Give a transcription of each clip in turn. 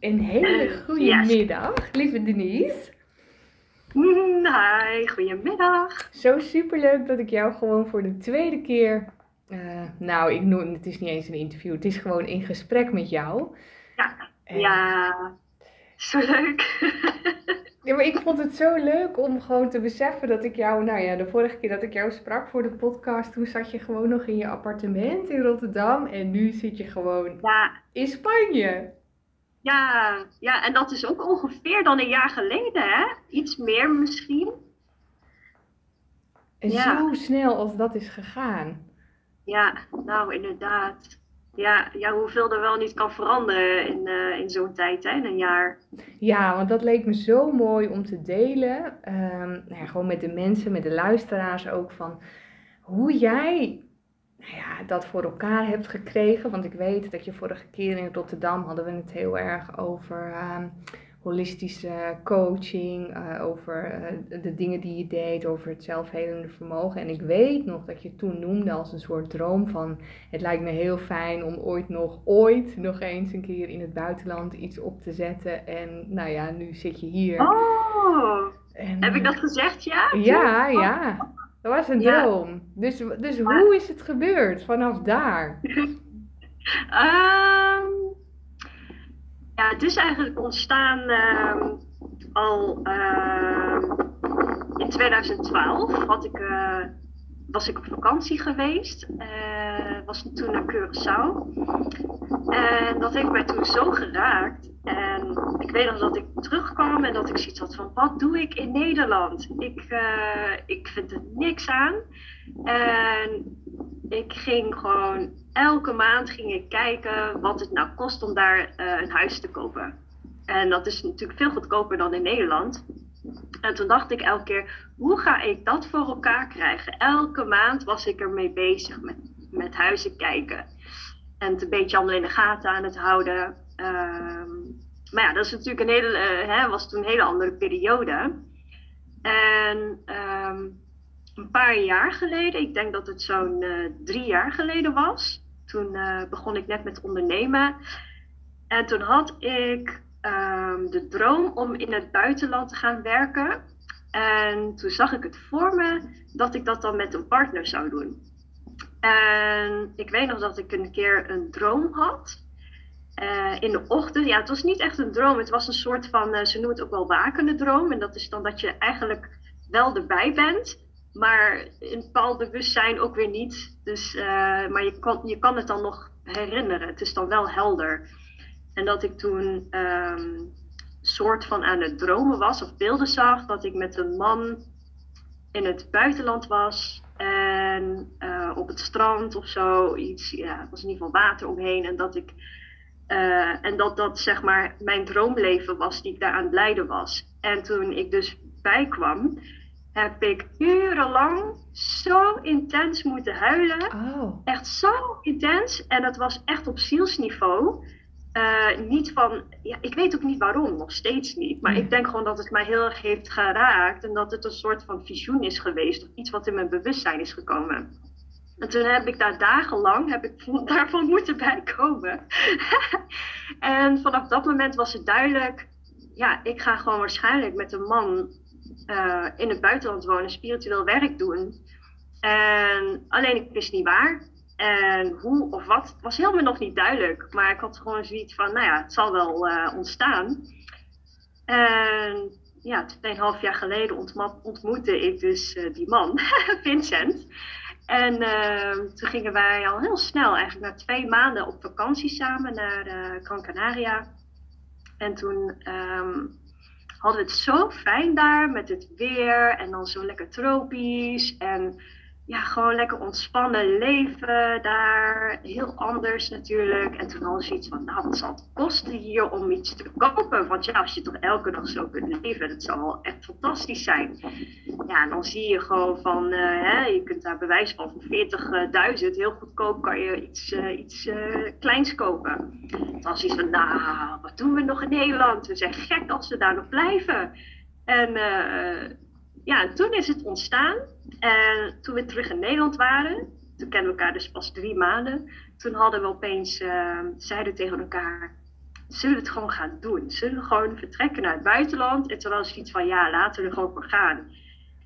Een hele goede Yes. middag, lieve Denise. Hi, goedemiddag. Zo superleuk dat ik jou gewoon voor de tweede keer, eh, nou ik noem het is niet eens een interview, het is gewoon in gesprek met jou. Ja, En- Ja, zo leuk. Ja, maar ik vond het zo leuk om gewoon te beseffen dat ik jou, nou ja, de vorige keer dat ik jou sprak voor de podcast, toen zat je gewoon nog in je appartement in Rotterdam en nu zit je gewoon Ja, in Spanje. Ja, ja, en dat is ook ongeveer dan een jaar geleden, hè? Iets meer misschien. En Ja. zo snel als dat is gegaan. Ja, nou inderdaad. Ja, ja, hoeveel er wel niet kan veranderen in, eh, in zo'n tijd, hè? In een jaar. Ja, want dat leek me zo mooi om te delen. Ehm, nou ja, gewoon met de mensen, met de luisteraars ook van hoe jij nou ja, dat voor elkaar hebt gekregen. Want ik weet dat je vorige keer in Rotterdam hadden we het heel erg over ehm, holistische coaching, eh, over eh, de dingen die je deed, over het zelfhelende vermogen. En ik weet nog dat je toen noemde als een soort droom van het lijkt me heel fijn om ooit nog, ooit nog eens een keer in het buitenland iets op te zetten. En nou ja, nu zit je hier. Oh, En, heb ik dat gezegd, ja? Ja, ja. Dat was een Ja. droom. Dus, dus hoe is het gebeurd vanaf daar? Ehm, ja, het is eigenlijk ontstaan ehm, al ehm, in 2012. Had ik, eh, was ik op vakantie geweest. eh was toen naar Curaçao. En dat heeft mij toen zo geraakt. Ik weet nog dat ik terugkwam en dat ik zoiets had van: wat doe ik in Nederland? Ik, eh, ik vind er niks aan. En ik ging gewoon elke maand ging ik kijken wat het nou kost om daar eh, een huis te kopen. En dat is natuurlijk veel goedkoper dan in Nederland. En toen dacht ik elke keer, hoe ga ik dat voor elkaar krijgen? Elke maand was ik ermee bezig met, met huizen kijken. En het een beetje allemaal in de gaten aan het houden. Ehm, maar ja, dat is natuurlijk een hele, eh, hè, was toen een hele andere periode. En ehm, een paar jaar geleden, ik denk dat het zo'n eh, drie jaar geleden was. Toen eh, begon ik net met ondernemen. En toen had ik ehm, de droom om in het buitenland te gaan werken. En toen zag ik het voor me dat ik dat dan met een partner zou doen. En ik weet nog dat ik een keer een droom had. Eh, in de ochtend, ja, het was niet echt een droom. Het was een soort van, eh, ze noemen het ook wel wakende droom. En dat is dan dat je eigenlijk wel erbij bent, maar in bepaald bewustzijn ook weer niet. Dus, eh, maar je kan, je kan het dan nog herinneren. Het is dan wel helder. En dat ik toen ehm soort van aan het dromen was of beelden zag dat ik met een man in het buitenland was. En op het strand of zo, iets, ja, er was in ieder geval water omheen. En dat ik eh, en dat dat zeg maar mijn droomleven was die ik daar aan het leiden was. En toen ik dus bijkwam, heb ik urenlang zo intens moeten huilen. Oh, Echt zo intens. En dat was echt op zielsniveau. Eh, niet van, ja, ik weet ook niet waarom, nog steeds niet. Maar ik denk gewoon dat het mij heel erg heeft geraakt. En dat het een soort van visioen is geweest. Of iets wat in mijn bewustzijn is gekomen. En toen heb ik daar dagenlang heb ik daarvan moeten bijkomen. en vanaf dat moment was het duidelijk, ja, ik ga gewoon waarschijnlijk met een man eh, in het buitenland wonen, spiritueel werk doen. En alleen ik wist niet waar. En hoe of wat was helemaal nog niet duidelijk. Maar ik had gewoon zoiets van, nou ja, het zal wel eh, ontstaan. En ja, tweeënhalf jaar geleden ontmoette ik dus eh, die man, Vincent. En ehm, toen gingen wij al heel snel, eigenlijk na twee maanden op vakantie samen naar eh Gran Canaria. En toen ehm, hadden we het zo fijn daar met het weer en dan zo lekker tropisch. En ja, gewoon lekker ontspannen leven daar. Heel anders natuurlijk. En toen hadden ze iets van, nou, wat zal het kosten hier om iets te kopen? Want ja, als je toch elke dag zo kunt leven, dat zal echt fantastisch zijn. Ja, en dan zie je gewoon van, eh, hè, je kunt daar bewijs van voor 40.000 heel goedkoop kan je iets, eh, iets eh, kleins kopen. Toen was iets van, nou, wat doen we nog in Nederland? We zijn gek als we daar nog blijven. En ja, en toen is het ontstaan. En toen we terug in Nederland waren, toen kennen we elkaar dus pas drie maanden. Toen hadden we opeens, eh, zeiden tegen elkaar, zullen we het gewoon gaan doen? Zullen we gewoon vertrekken naar het buitenland? En toen was iets van, ja, laten we er gewoon gaan.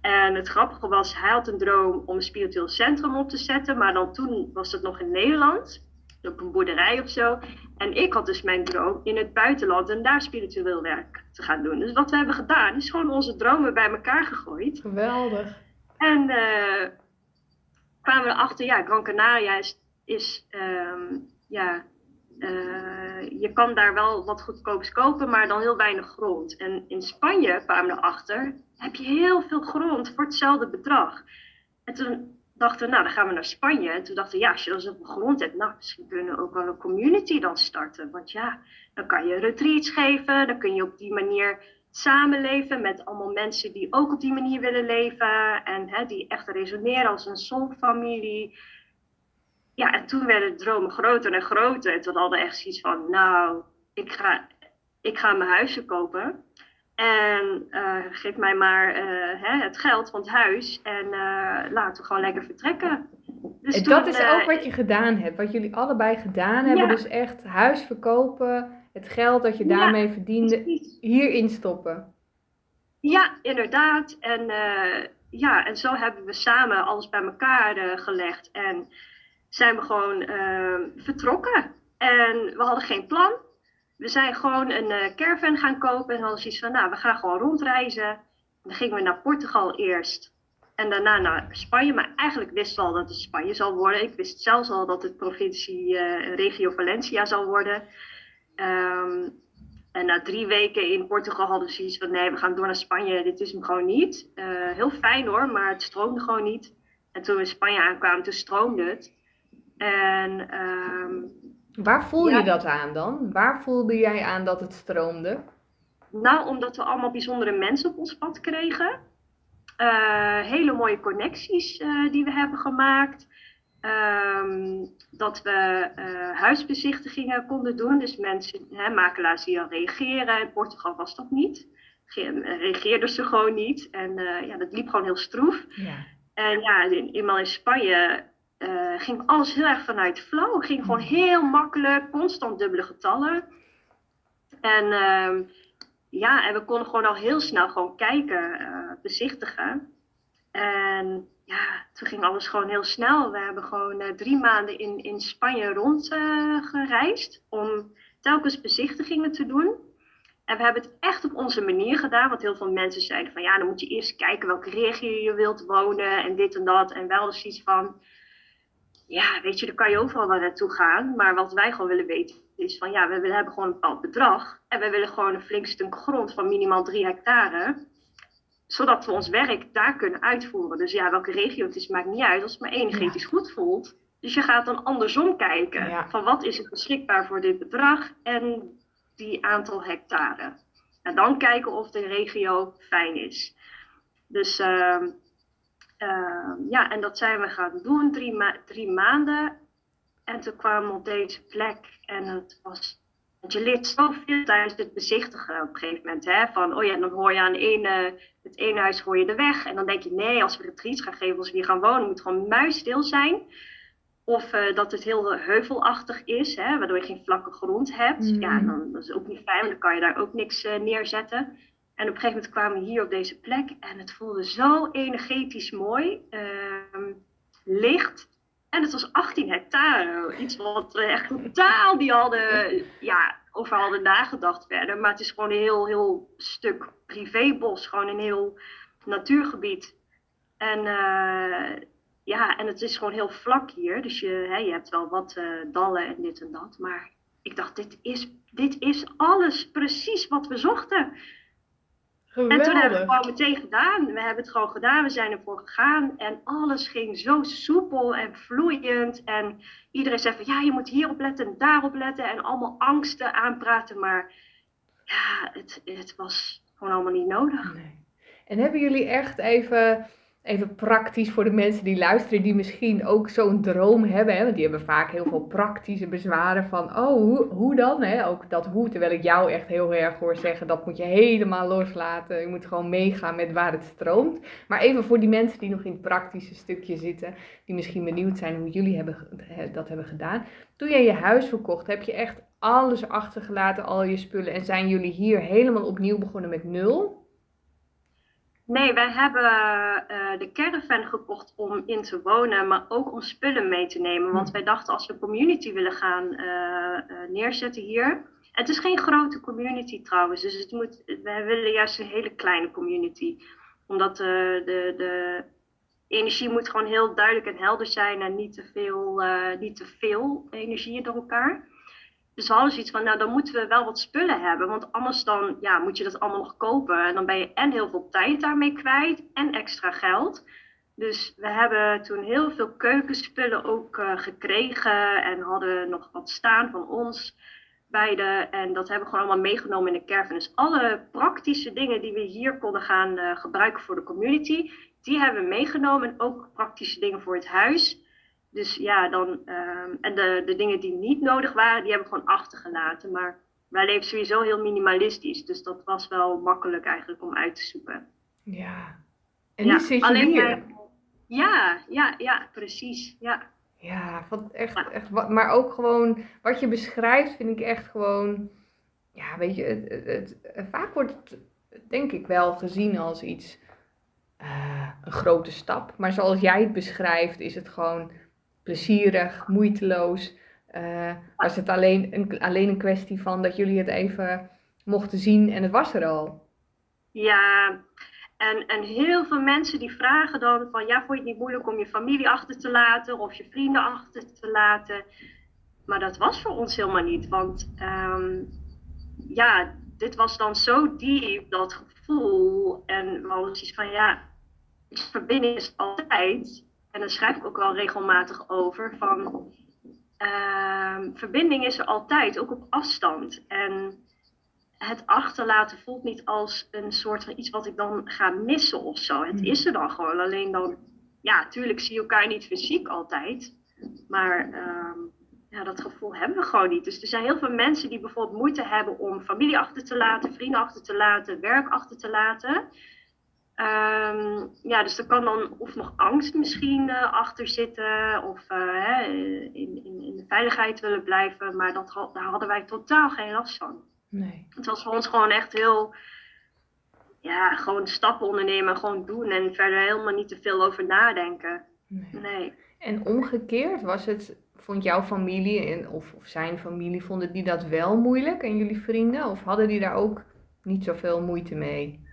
En het grappige was, hij had een droom om een spiritueel centrum op te zetten, maar dan toen was het nog in Nederland, op een boerderij of zo. En ik had dus mijn droom in het buitenland en daar spiritueel werk te gaan doen. Dus wat we hebben gedaan, is gewoon onze dromen bij elkaar gegooid. Geweldig. En uh, kwamen we erachter, ja, Gran Canaria is, is ehm, ja, uh, je kan daar wel wat goedkoops kopen, maar dan heel weinig grond. En in Spanje kwamen we erachter, heb je heel veel grond voor hetzelfde bedrag. En toen dachten we, nou, dan gaan we naar Spanje. En toen dachten we, ja, als je dan zoveel grond hebt, nou, misschien kunnen we ook wel een community dan starten. Want ja, dan kan je retreats geven, dan kun je op die manier samenleven met allemaal mensen die ook op die manier willen leven. En hè, die echt resoneren als een soulfamilie. Ja, en toen werden de dromen groter en groter. En toen hadden we echt zoiets van, nou, ik ga, ik ga mijn huisje kopen. En uh, geef mij maar uh, hè, het geld van het huis en uh, laten we gewoon lekker vertrekken. Dus en toen, dat is ook wat je gedaan hebt, wat jullie allebei gedaan hebben. Ja. Dus echt huis verkopen, het geld dat je daarmee ja, verdiende, precies. hierin stoppen. Ja, inderdaad. En, ja, en zo hebben we samen alles bij elkaar gelegd en zijn we gewoon vertrokken. En we hadden geen plan we zijn gewoon een uh, caravan gaan kopen en hadden zoiets van, nou, we gaan gewoon rondreizen. En dan gingen we naar Portugal eerst en daarna naar Spanje. Maar eigenlijk wisten we al dat het Spanje zal worden. Ik wist zelfs al dat het provincie uh, regio Valencia zal worden. Um, en na drie weken in Portugal hadden we zoiets van, nee, we gaan door naar Spanje. Dit is hem gewoon niet. Uh, heel fijn hoor, maar het stroomde gewoon niet. En toen we in Spanje aankwamen, toen stroomde het. En um, Waar voel je dat aan dan? Waar voelde jij aan dat het stroomde? Nou, omdat we allemaal bijzondere mensen op ons pad kregen. Uh, hele mooie connecties uh, die we hebben gemaakt. Um, dat we uh, huisbezichtigingen konden doen. Dus mensen, hè, makelaars die al reageren. In Portugal was dat niet. Reageerden ze gewoon niet. En ja, dat liep gewoon heel stroef. Ja. En ja, eenmaal in Spanje uh, ging alles heel erg vanuit flow. Ging gewoon mm. heel makkelijk, constant dubbele getallen. En uh, ja, en we konden gewoon al heel snel gewoon kijken, uh, bezichtigen. En ja, toen ging alles gewoon heel snel. We hebben gewoon uh, drie maanden in, in Spanje rondgereisd om telkens bezichtigingen te doen. En we hebben het echt op onze manier gedaan. Want heel veel mensen zeiden van ja, dan moet je eerst kijken welke regio je wilt wonen en dit en dat. En wel eens iets van ja, weet je, dan kan je overal wel naartoe gaan. Maar wat wij gewoon willen weten is van ja, we willen hebben gewoon een bepaald bedrag. En we willen gewoon een flink stuk grond van minimaal drie hectare. Zodat we ons werk daar kunnen uitvoeren. Dus ja, welke regio het is, maakt niet uit als het maar energetisch ja. goed voelt. Dus je gaat dan andersom kijken. Van wat is het beschikbaar voor dit bedrag en die aantal hectare. En dan kijken of de regio fijn is. Dus uh, uh, ja, en dat zijn we gaan doen, drie, ma drie maanden. En toen kwamen we op deze plek en het was. Je leert zoveel tijdens het bezichtigen op een gegeven moment. Hè? Van, oh ja, dan hoor je aan ene, het ene huis hoor je de weg. En dan denk je, nee, als we retreats gaan geven, als we hier gaan wonen, moet het gewoon muisstil zijn. Of uh, dat het heel heuvelachtig is, hè, waardoor je geen vlakke grond hebt. Mm. Ja, dan dat is ook niet fijn, dan kan je daar ook niks uh, neerzetten. En op een gegeven moment kwamen we hier op deze plek en het voelde zo energetisch mooi, uh, licht. En het was 18 hectare, iets wat we echt totaal die hadden, ja, over hadden nagedacht verder. Maar het is gewoon een heel, heel stuk privébos, gewoon een heel natuurgebied. En uh, ja, en het is gewoon heel vlak hier, dus je, hè, je hebt wel wat uh, dallen en dit en dat. Maar ik dacht, dit is, dit is alles precies wat we zochten. Geweldig. En toen hebben we het gewoon meteen gedaan. We hebben het gewoon gedaan, we zijn ervoor gegaan. En alles ging zo soepel en vloeiend. En iedereen zei van ja, je moet hierop letten en daarop letten. En allemaal angsten aanpraten. Maar ja, het, het was gewoon allemaal niet nodig. Nee. En hebben jullie echt even even praktisch voor de mensen die luisteren, die misschien ook zo'n droom hebben. Hè? Want die hebben vaak heel veel praktische bezwaren van, oh, hoe, dan? Hè? Ook dat hoe, terwijl ik jou echt heel erg hoor zeggen, dat moet je helemaal loslaten. Je moet gewoon meegaan met waar het stroomt. Maar even voor die mensen die nog in het praktische stukje zitten, die misschien benieuwd zijn hoe jullie hebben, dat hebben gedaan. Toen jij je huis verkocht, heb je echt alles achtergelaten, al je spullen. En zijn jullie hier helemaal opnieuw begonnen met nul? Nee, wij hebben uh, de caravan gekocht om in te wonen, maar ook om spullen mee te nemen. Want wij dachten als we een community willen gaan uh, neerzetten hier. Het is geen grote community trouwens, dus het moet, wij willen juist een hele kleine community. Omdat de, de, de energie moet gewoon heel duidelijk en helder zijn en niet te veel, niet te veel energie door elkaar. Dus we hadden zoiets van, nou dan moeten we wel wat spullen hebben. Want anders dan ja, moet je dat allemaal nog kopen. En dan ben je en heel veel tijd daarmee kwijt en extra geld. Dus we hebben toen heel veel keukenspullen ook uh, gekregen. En hadden nog wat staan van ons beide. En dat hebben we gewoon allemaal meegenomen in de caravan. Dus alle praktische dingen die we hier konden gaan uh, gebruiken voor de community. Die hebben we meegenomen. En ook praktische dingen voor het huis. Dus ja, dan, um, en de, de dingen die niet nodig waren, die hebben we gewoon achtergelaten. Maar wij leven sowieso heel minimalistisch. Dus dat was wel makkelijk eigenlijk om uit te zoeken. Ja. En ja, zit je hier. ja, ja, ja, precies. Ja. Ja, wat echt, echt, maar ook gewoon wat je beschrijft vind ik echt gewoon, ja, weet je, het, het, vaak wordt het denk ik wel gezien als iets, uh, een grote stap. Maar zoals jij het beschrijft, is het gewoon plezierig, moeiteloos. Uh, was het alleen een, alleen een kwestie van dat jullie het even mochten zien en het was er al? Ja, en, en heel veel mensen die vragen dan van ja, vond je het niet moeilijk om je familie achter te laten of je vrienden achter te laten? Maar dat was voor ons helemaal niet, want um, ja, dit was dan zo diep, dat gevoel. En we hadden iets van ja, verbinding is altijd en daar schrijf ik ook wel regelmatig over, van uh, verbinding is er altijd, ook op afstand. En het achterlaten voelt niet als een soort van iets wat ik dan ga missen of zo. Het hmm. is er dan gewoon. Alleen dan, ja, natuurlijk zie je elkaar niet fysiek altijd. Maar uh, ja, dat gevoel hebben we gewoon niet. Dus er zijn heel veel mensen die bijvoorbeeld moeite hebben om familie achter te laten, vrienden achter te laten, werk achter te laten. Um, ja, dus er kan dan of nog angst misschien uh, achter zitten of uh, in, in, in, de veiligheid willen blijven, maar dat, daar hadden wij totaal geen last van. Nee. Het was voor ons gewoon echt heel, ja, gewoon stappen ondernemen, gewoon doen en verder helemaal niet te veel over nadenken. Nee. nee. En omgekeerd, was het, vond jouw familie en, of, of zijn familie, vonden die dat wel moeilijk en jullie vrienden? Of hadden die daar ook niet zoveel moeite mee?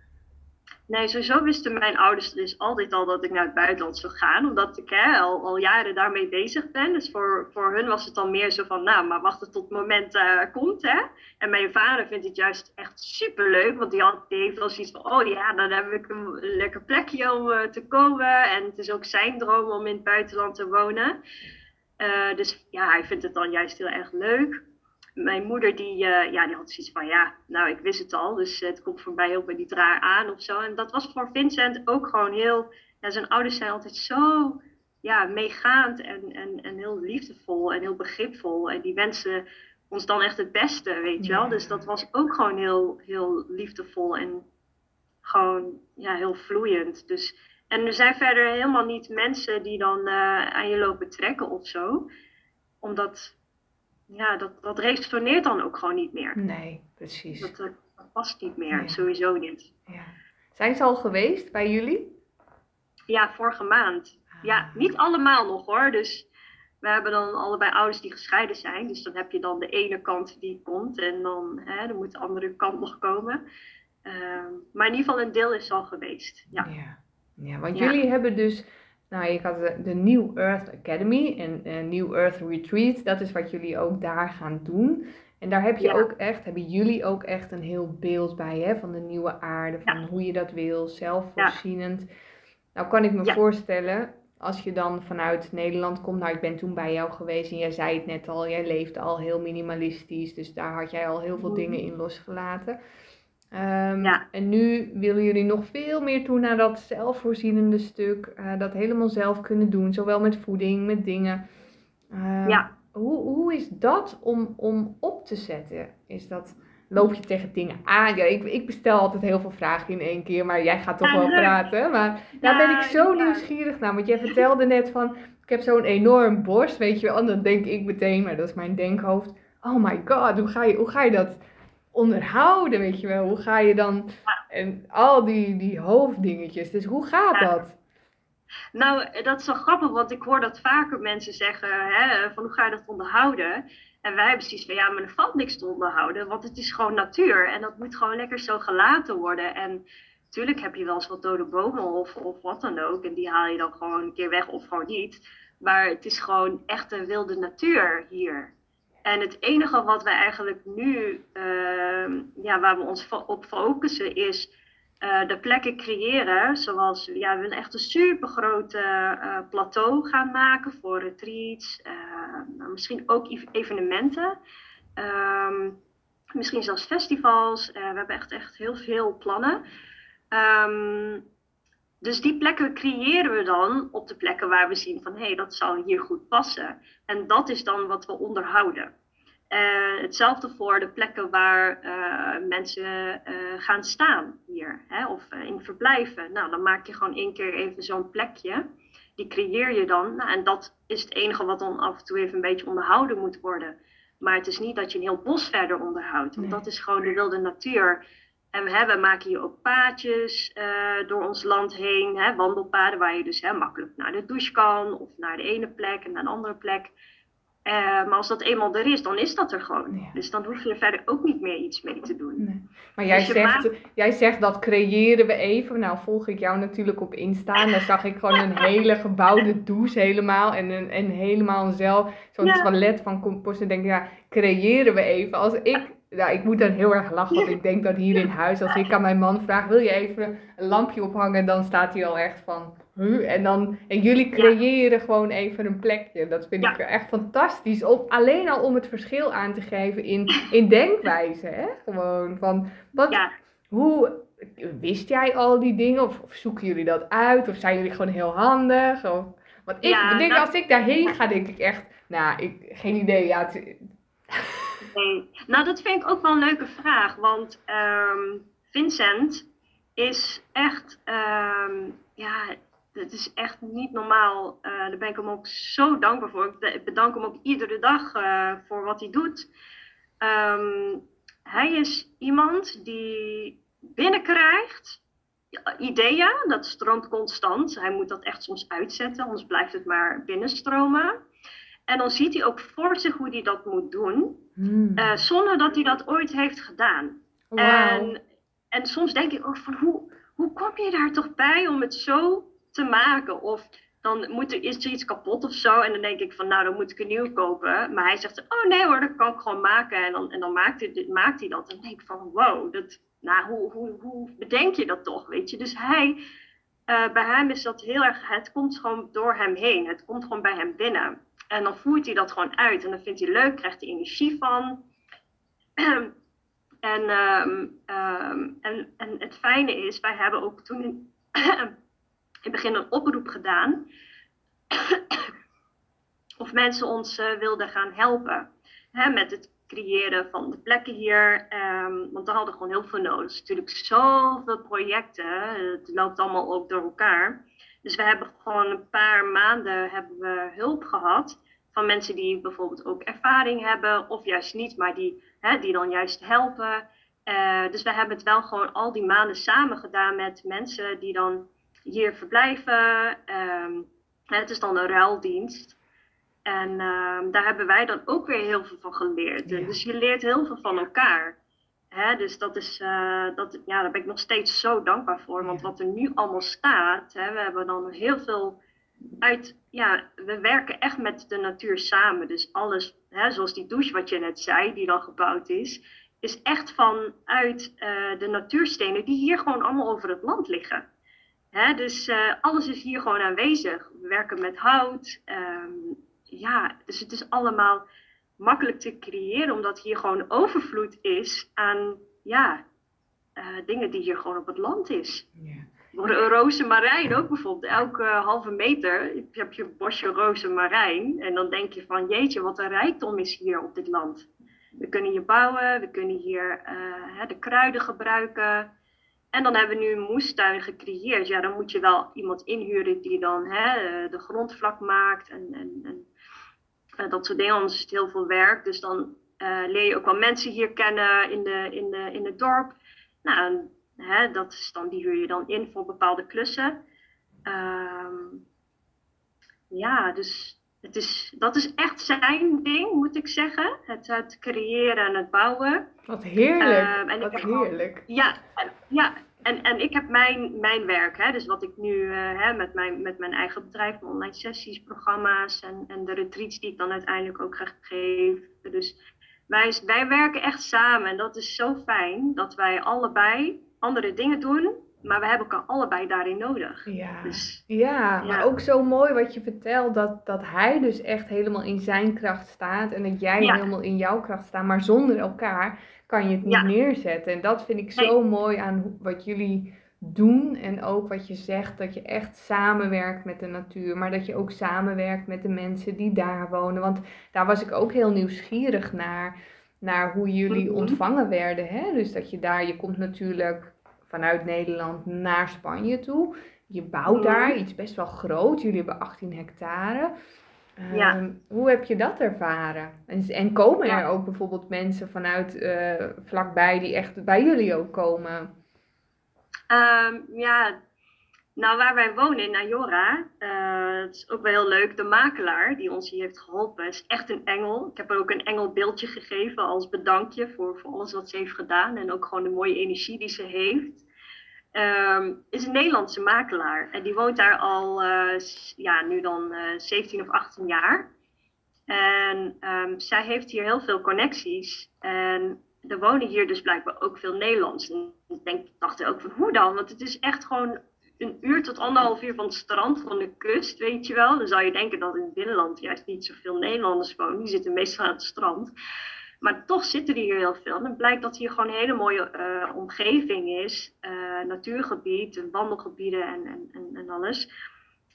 Nee, sowieso wisten mijn ouders dus altijd al dat ik naar het buitenland zou gaan. Omdat ik hè, al, al jaren daarmee bezig ben. Dus voor, voor hun was het dan meer zo van, nou, maar wacht tot het moment uh, komt. Hè? En mijn vader vindt het juist echt super leuk. Want die, had, die heeft wel zoiets van, oh ja, dan heb ik een lekker plekje om uh, te komen. En het is ook zijn droom om in het buitenland te wonen. Uh, dus ja, hij vindt het dan juist heel erg leuk mijn moeder die, uh, ja, die had zoiets van, ja, nou ik wist het al, dus het komt voor mij heel bij niet raar aan of zo. En dat was voor Vincent ook gewoon heel, ja, zijn ouders zijn altijd zo ja, meegaand en, en, en heel liefdevol en heel begripvol. En die wensen ons dan echt het beste, weet je wel. Dus dat was ook gewoon heel, heel liefdevol en gewoon ja, heel vloeiend. Dus, en er zijn verder helemaal niet mensen die dan uh, aan je lopen trekken of zo. Omdat ja, dat, dat resoneert dan ook gewoon niet meer. Nee, precies. Dat, dat, past niet meer, sowieso niet. Ja. Zijn ze al geweest bij jullie? Ja, vorige maand. Ja, ah. niet allemaal nog hoor. Dus we hebben dan allebei ouders die gescheiden zijn. Dus dan heb je dan de ene kant die komt en dan, hè, dan moet de andere kant nog komen. Ehm, maar in ieder geval een deel is al geweest. Ja, ja. ja want jullie hebben dus nou, ik had de, de New Earth Academy en uh, New Earth Retreat. Dat is wat jullie ook daar gaan doen. En daar heb je ook echt, hebben jullie ook echt een heel beeld bij hè, van de nieuwe aarde, van hoe je dat wil, zelfvoorzienend. Nou kan ik me voorstellen, als je dan vanuit Nederland komt, nou ik ben toen bij jou geweest en jij zei het net al, jij leeft al heel minimalistisch, dus daar had jij al heel veel mhm. dingen in losgelaten. Ehm, Ja. En nu willen jullie nog veel meer toe naar dat zelfvoorzienende stuk. eh, dat helemaal zelf kunnen doen. Zowel met voeding, met dingen. Ehm, Ja. Hoe, hoe is dat om, om op te zetten? Is dat, loop je tegen dingen aan? Ja, ik, ik bestel altijd heel veel vragen in één keer, maar jij gaat toch wel praten. Maar daar ben ik zo nieuwsgierig naar. Want jij vertelde net van, ik heb zo'n enorm borst, weet je wel. En dan denk ik meteen, maar dat is mijn denkhoofd. Oh my god, hoe ga je, hoe ga je dat onderhouden, weet je wel? Hoe ga je dan, en al die, die hoofddingetjes. Dus hoe gaat dat? Nou, dat is zo grappig, want ik hoor dat vaker mensen zeggen, hè, van hoe ga je dat onderhouden? En wij hebben precies van, ja, maar er valt niks te onderhouden, want het is gewoon natuur. En dat moet gewoon lekker zo gelaten worden. En natuurlijk heb je wel eens wat dode bomen of, of wat dan ook. En die haal je dan gewoon een keer weg of gewoon niet. Maar het is gewoon echt een wilde natuur hier. En het enige wat we eigenlijk nu, ehm, ja, waar we ons op focussen, is eh, de plekken creëren. Zoals, ja, we willen echt een supergrote eh plateau gaan maken voor retreats. eh, misschien ook ev- evenementen. Ehm, misschien zelfs festivals. We hebben echt, echt heel veel plannen. Ehm, dus die plekken creëren we dan op de plekken waar we zien van hé, hey, dat zou hier goed passen. En dat is dan wat we onderhouden. Eh, hetzelfde voor de plekken waar eh, mensen eh, gaan staan hier, hè, of in verblijven. Nou, dan maak je gewoon één keer even zo'n plekje. Die creëer je dan. Nou, en dat is het enige wat dan af en toe even een beetje onderhouden moet worden. Maar het is niet dat je een heel bos verder onderhoudt, want Nee. dat is gewoon de wilde natuur. En we hebben, maken hier ook paadjes eh, door ons land heen, hè, wandelpaden waar je dus hè, makkelijk naar de douche kan of naar de ene plek en naar een andere plek. Eh, maar als dat eenmaal er is, dan is dat er gewoon. Ja. Dus dan hoef je er verder ook niet meer iets mee te doen. Nee. Maar jij Dus zegt, jij zegt dat creëren we even. Nou volg ik jou natuurlijk op Insta. En dan zag ik gewoon een hele gebouwde douche helemaal. En, een, en helemaal zelf, zo'n Ja. toilet van compost. En denk ik, ja, creëren we even. Als ik, nou, ik moet dan heel erg lachen. Want ik denk dat hier in huis, als ik aan mijn man vraag, wil je even een lampje ophangen? Dan staat hij al echt van, huh? En, dan, en jullie creëren gewoon even een plekje. Dat vind Ja. ik echt fantastisch. Om, alleen al om het verschil aan te geven in, in denkwijze. Hè? Gewoon van, wat, Ja, hoe wist jij al die dingen? Of, of zoeken jullie dat uit? Of zijn jullie gewoon heel handig? Of, want ik denk, als ik daarheen ga, denk ik echt, nou, ik, geen idee. Ja, het- Nou, dat vind ik ook wel een leuke vraag. Want ehm, Vincent is echt, ehm, ja, het is echt niet normaal. Eh, daar ben ik hem ook zo dankbaar voor. Ik bedank hem ook iedere dag eh, voor wat hij doet. Ehm, hij is iemand die binnenkrijgt ideeën, dat stroomt constant. Hij moet dat echt soms uitzetten, anders blijft het maar binnenstromen. En dan ziet hij ook voor zich hoe hij dat moet doen, Hmm. eh, zonder dat hij dat ooit heeft gedaan. En, en soms denk ik ook van hoe, hoe kom je daar toch bij om het zo te maken? Of dan moet er, is er iets kapot of zo. En dan denk ik van nou, dan moet ik een nieuw kopen. Maar hij zegt, oh nee hoor, dat kan ik gewoon maken. En dan, en dan maakt, hij, maakt hij dat. En dan denk ik van wow, dat, nou, hoe, hoe, hoe bedenk je dat toch? Weet je? Dus hij, eh, bij hem is dat heel erg, het komt gewoon door hem heen. Het komt gewoon bij hem binnen. En dan voert hij dat gewoon uit. En dan vindt hij leuk, krijgt hij energie van. En, ehm, ehm, en, en het fijne is, wij hebben ook toen in, het begin een oproep gedaan. of mensen ons eh, wilden gaan helpen. Hè, met het creëren van de plekken hier. ehm, want we hadden gewoon heel veel nodig. Is natuurlijk zoveel projecten. Het loopt allemaal ook door elkaar. Dus we hebben gewoon een paar maanden hebben we hulp gehad. Van mensen die bijvoorbeeld ook ervaring hebben. Of juist niet, maar die, hè, die dan juist helpen. Eh, dus we hebben het wel gewoon al die maanden samen gedaan met mensen die dan hier verblijven. Ehm, het is dan een ruildienst. En ehm, daar hebben wij dan ook weer heel veel van geleerd. Ja. Dus je leert heel veel van elkaar. Hè, dus dat is, eh, dat, ja, daar ben ik nog steeds zo dankbaar voor. Want wat er nu allemaal staat, hè, we hebben dan heel veel uit, ja, we werken echt met de natuur samen. Dus alles, hè, zoals die douche wat je net zei, die dan gebouwd is, is echt vanuit eh, de natuurstenen die hier gewoon allemaal over het land liggen. Hè, dus eh, alles is hier gewoon aanwezig. We werken met hout. ehm, ja, dus het is allemaal makkelijk te creëren, omdat hier gewoon overvloed is aan ja, dingen die hier gewoon op het land is. Ja. Ook bijvoorbeeld. Elke halve meter heb je een bosje rozemarijn. En dan denk je van jeetje, wat een rijkdom is hier op dit land. We kunnen hier bouwen, we kunnen hier uh, de kruiden gebruiken. En dan hebben we nu een moestuin gecreëerd. Ja, dan moet je wel iemand inhuren die dan hè, de grond vlak maakt en, en, en dat soort dingen. Anders is het heel veel werk. Dus dan uh, leer je ook wel mensen hier kennen in, de, in, de, in het dorp. Nou, hè, dat is dan, die huur je dan in voor bepaalde klussen. Um, ja, dus het is, dat is echt zijn ding, moet ik zeggen. Het, het creëren en het bouwen. Wat heerlijk. En Wat heerlijk. ja, ja en, en ik heb mijn, mijn werk, hè, dus wat ik nu uh, hè, met, mijn, met mijn eigen bedrijf, mijn online sessies, programma's en, en de retreats die ik dan uiteindelijk ook ga geven. Dus wij, wij werken echt samen en dat is zo fijn dat wij allebei andere dingen doen, maar we hebben elkaar allebei daarin nodig. Ja, dus, ja, maar ook zo mooi wat je vertelt, dat, dat hij dus echt helemaal in zijn kracht staat en dat jij helemaal in jouw kracht staat, maar zonder elkaar kan je het niet neerzetten. En dat vind ik zo mooi aan wat jullie doen en ook wat je zegt, dat je echt samenwerkt met de natuur, maar dat je ook samenwerkt met de mensen die daar wonen. Want daar was ik ook heel nieuwsgierig naar, naar hoe jullie mhm. ontvangen werden. Hè? Dus dat je daar, je komt natuurlijk vanuit Nederland naar Spanje toe. Je bouwt mhm. daar iets best wel groot. Jullie hebben 18 hectare. Ja. Ehm, hoe heb je dat ervaren? En, en komen er ook bijvoorbeeld mensen vanuit uh, vlakbij die echt bij jullie ook komen? Ehm, ja, nou waar wij wonen in Ayora, uh, het is ook wel heel leuk. De makelaar die ons hier heeft geholpen is echt een engel. Ik heb er ook een engelbeeldje gegeven als bedankje voor, voor alles wat ze heeft gedaan. En ook gewoon de mooie energie die ze heeft. Um, is een Nederlandse makelaar. En die woont daar al, uh, ja, nu dan uh, eh, 17 of 18 jaar. En um, zij heeft hier heel veel connecties. En er wonen hier dus blijkbaar ook veel Nederlands. En ik dacht ook van hoe dan? Want het is echt gewoon een uur tot anderhalf uur van het strand, van de kust, weet je wel. Dan zou je denken dat in het binnenland juist niet zoveel Nederlanders wonen. Die zitten meestal aan het strand. Maar toch zitten er hier heel veel. En het blijkt dat hier gewoon een hele mooie uh, omgeving is. Uh, natuurgebied, wandelgebieden en, en, en, alles.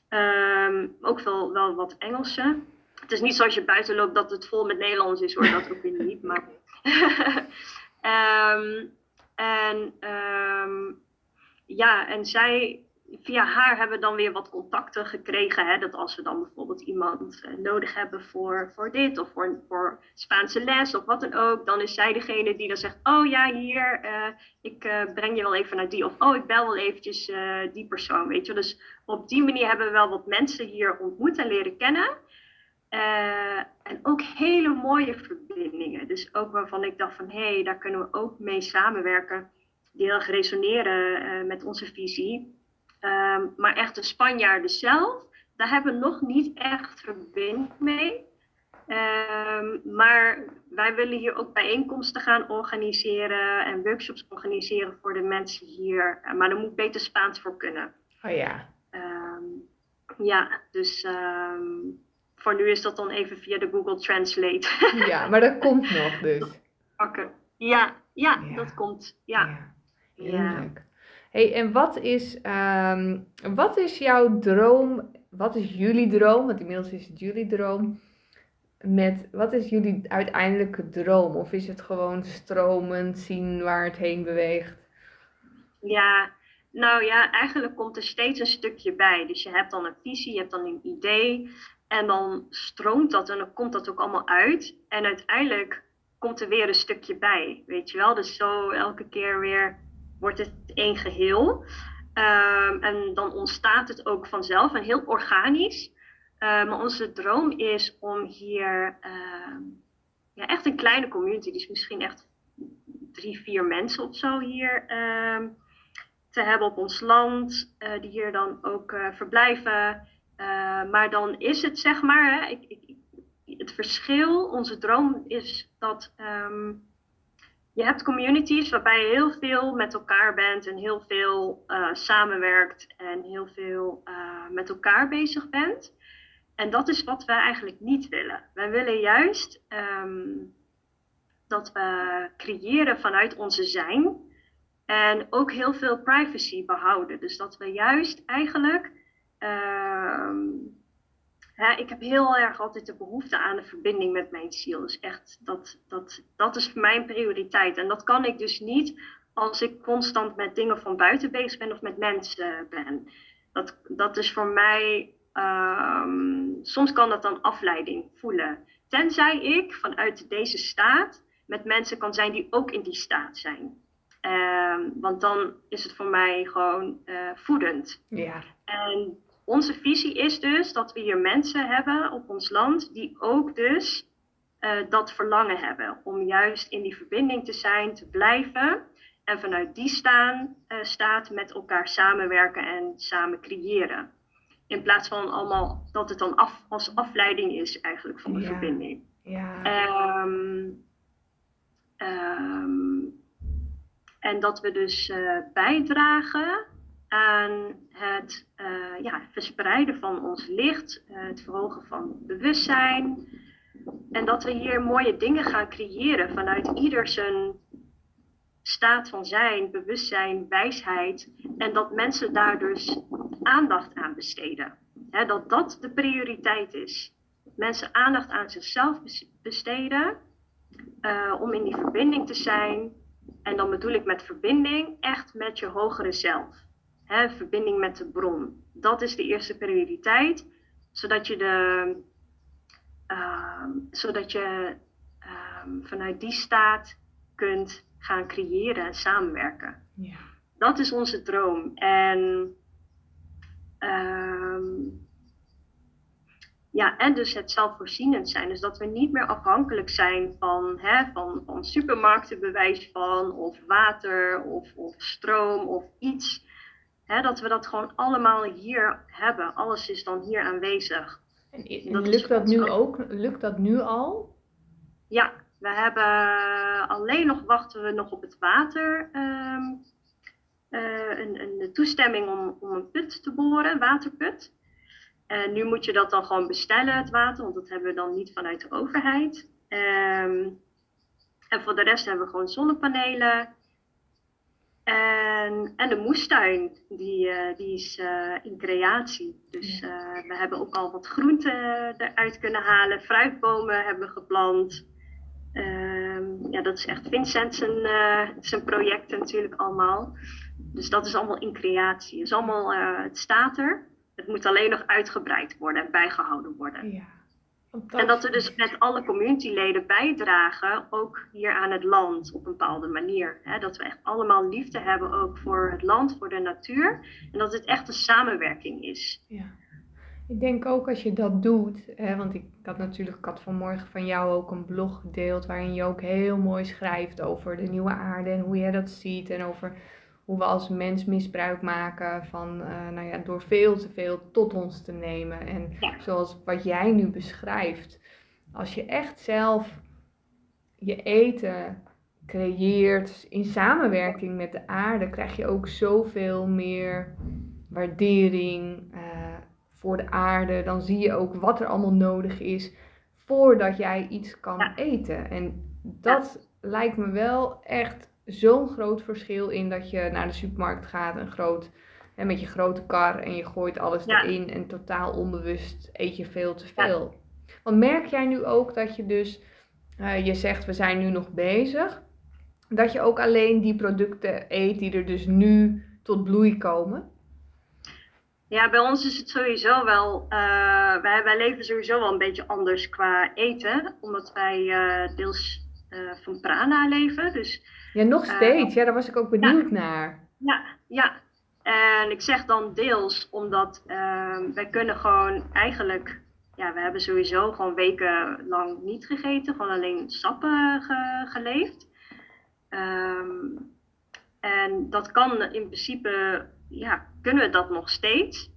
Um, ook wel, wel wat Engelse. Het is niet zoals je buiten loopt dat het vol met Nederlands is hoor, dat ook weer niet. Maar um, en um, ja, en zij via haar hebben we dan weer wat contacten gekregen. Hè? Dat als we dan bijvoorbeeld iemand uh, nodig hebben voor, voor dit of voor, voor Spaanse les of wat dan ook, dan is zij degene die dan zegt: Oh ja, hier, uh, ik uh, breng je wel even naar die. Of oh, ik bel wel eventjes die persoon. Weet je, dus op die manier hebben we wel wat mensen hier ontmoet en leren kennen. en ook hele mooie verbindingen. Dus ook waarvan ik dacht van hé, hey, daar kunnen we ook mee samenwerken. Die heel erg met onze visie. Um, maar echt de Spanjaarden zelf, daar hebben we nog niet echt verbinding mee. Um, maar wij willen hier ook bijeenkomsten gaan organiseren en workshops organiseren voor de mensen hier. Maar daar moet beter Spaans voor kunnen. Oh ja. Um, ja, dus voor nu is dat dan even via de Google Translate. ja, maar dat komt nog dus. Ja, ja, dat komt. Ja. ja. Hey, en wat is, um, wat is jouw droom? Wat is jullie droom? Want inmiddels is het jullie droom. Met wat is jullie uiteindelijke droom? Of is het gewoon stromend zien waar het heen beweegt? Ja, nou ja, eigenlijk komt er steeds een stukje bij. Dus je hebt dan een visie, je hebt dan een idee. En dan stroomt dat en dan komt dat ook allemaal uit. En uiteindelijk komt er weer een stukje bij. Weet je wel? Dus zo elke keer weer wordt het één geheel. Um, en dan ontstaat het ook vanzelf en heel organisch. Uh, maar onze droom is om hier uh, ja, echt een kleine community, dus misschien echt drie, vier mensen of zo hier te hebben op ons land, uh, die hier dan ook uh, verblijven. maar dan is het zeg maar, hè, ik, ik, het verschil, onze droom is dat je hebt communities waarbij je heel veel met elkaar bent en heel veel uh, samenwerkt en heel veel uh, met elkaar bezig bent. En dat is wat we eigenlijk niet willen. Wij willen juist um, dat we creëren vanuit onze zijn. En ook heel veel privacy behouden. Dus dat we juist eigenlijk. Ehm, hè, ik heb heel erg altijd de behoefte aan de verbinding met mijn ziel. Dus echt, dat, dat, dat is mijn prioriteit. En dat kan ik dus niet als ik constant met dingen van buiten bezig ben of met mensen ben. Dat, dat is voor mij. Ehm, soms kan dat dan afleiding voelen. Tenzij ik vanuit deze staat met mensen kan zijn die ook in die staat zijn. Ehm, want dan is het voor mij gewoon uh, voedend. Ja. En onze visie is dus dat we hier mensen hebben op ons land die ook dus uh, dat verlangen hebben. Om juist in die verbinding te zijn, te blijven. En vanuit die staan, uh, staat met elkaar samenwerken en samen creëren. In plaats van allemaal dat het dan af, als afleiding is eigenlijk van de Ja. verbinding. Ja. Ehm, en dat we dus eh, bijdragen aan het eh, ja, verspreiden van ons licht, eh, het verhogen van bewustzijn. En dat we hier mooie dingen gaan creëren vanuit ieder zijn staat van zijn, bewustzijn, wijsheid. En dat mensen daar dus aandacht aan besteden. Dat dat de prioriteit is. Mensen aandacht aan zichzelf bes- besteden eh, om in die verbinding te zijn. En dan bedoel ik met verbinding echt met je hogere zelf. Hè, verbinding met de bron. Dat is de eerste prioriteit. Zodat je, de, ehm, zodat je ehm, vanuit die staat kunt gaan creëren en samenwerken. ja. Dat is onze droom. En, ehm, ja, en dus het zelfvoorzienend zijn. Dus dat we niet meer afhankelijk zijn van, hè, van, van supermarkten, bewijs van, of water, of, of stroom, of iets. Hè, dat we dat gewoon allemaal hier hebben. Alles is dan hier aanwezig. En Dat lukt dat nu ook? Lukt dat nu al? Ja, we hebben alleen nog wachten we nog op het water. ehm, eh, een, een toestemming om, om een put te boren, een waterput. En nu moet je dat dan gewoon bestellen, het water, want dat hebben we dan niet vanuit de overheid. Ehm, en voor de rest hebben we gewoon zonnepanelen. En, en de moestuin, die, eh, die is eh, in creatie. Dus eh, we hebben ook al wat groenten eruit kunnen halen. Fruitbomen hebben we geplant. Ehm, ja, dat is echt Vincent zijn, zijn projecten natuurlijk allemaal. Dus dat is allemaal in creatie. Het, is allemaal, het staat er. Het moet alleen nog uitgebreid worden en bijgehouden worden. Ja. En dat we dus met alle communityleden bijdragen, ook hier aan het land op een bepaalde manier. Hè? Dat we echt allemaal liefde hebben ook voor het land, voor de natuur. En dat het echt een samenwerking is. Ja. Ik denk ook als je dat doet, hè, want ik, ik had natuurlijk, ik had vanmorgen van jou ook een blog gedeeld waarin je ook heel mooi schrijft over de nieuwe aarde en hoe jij dat ziet en over hoe we als mens misbruik maken van, eh, nou ja, door veel te veel tot ons te nemen. En Ja. zoals wat jij nu beschrijft, als je echt zelf je eten creëert in samenwerking met de aarde, krijg je ook zoveel meer waardering eh, voor de aarde. Dan zie je ook wat er allemaal nodig is voordat jij iets kan Ja. eten. En dat lijkt me wel echt zo'n groot verschil in dat je naar de supermarkt gaat, een groot, hè, met je grote kar en je gooit alles Ja. erin en totaal onbewust eet je veel te veel. Want merk jij nu ook dat je dus, eh, je zegt we zijn nu nog bezig, dat je ook alleen die producten eet die er dus nu tot bloei komen? Ja, bij ons is het sowieso wel. eh, wij, wij leven sowieso wel een beetje anders qua eten, omdat wij eh, deels van prana leven. Dus Ja, nog Eh, steeds. Ja, daar was ik ook benieuwd naar. Ja, ja. En ik zeg dan deels omdat ehm, wij kunnen gewoon eigenlijk, ja, we hebben sowieso gewoon wekenlang niet gegeten, gewoon alleen sappen ge- geleefd. Ehm, en dat kan in principe, ja, kunnen we dat nog steeds.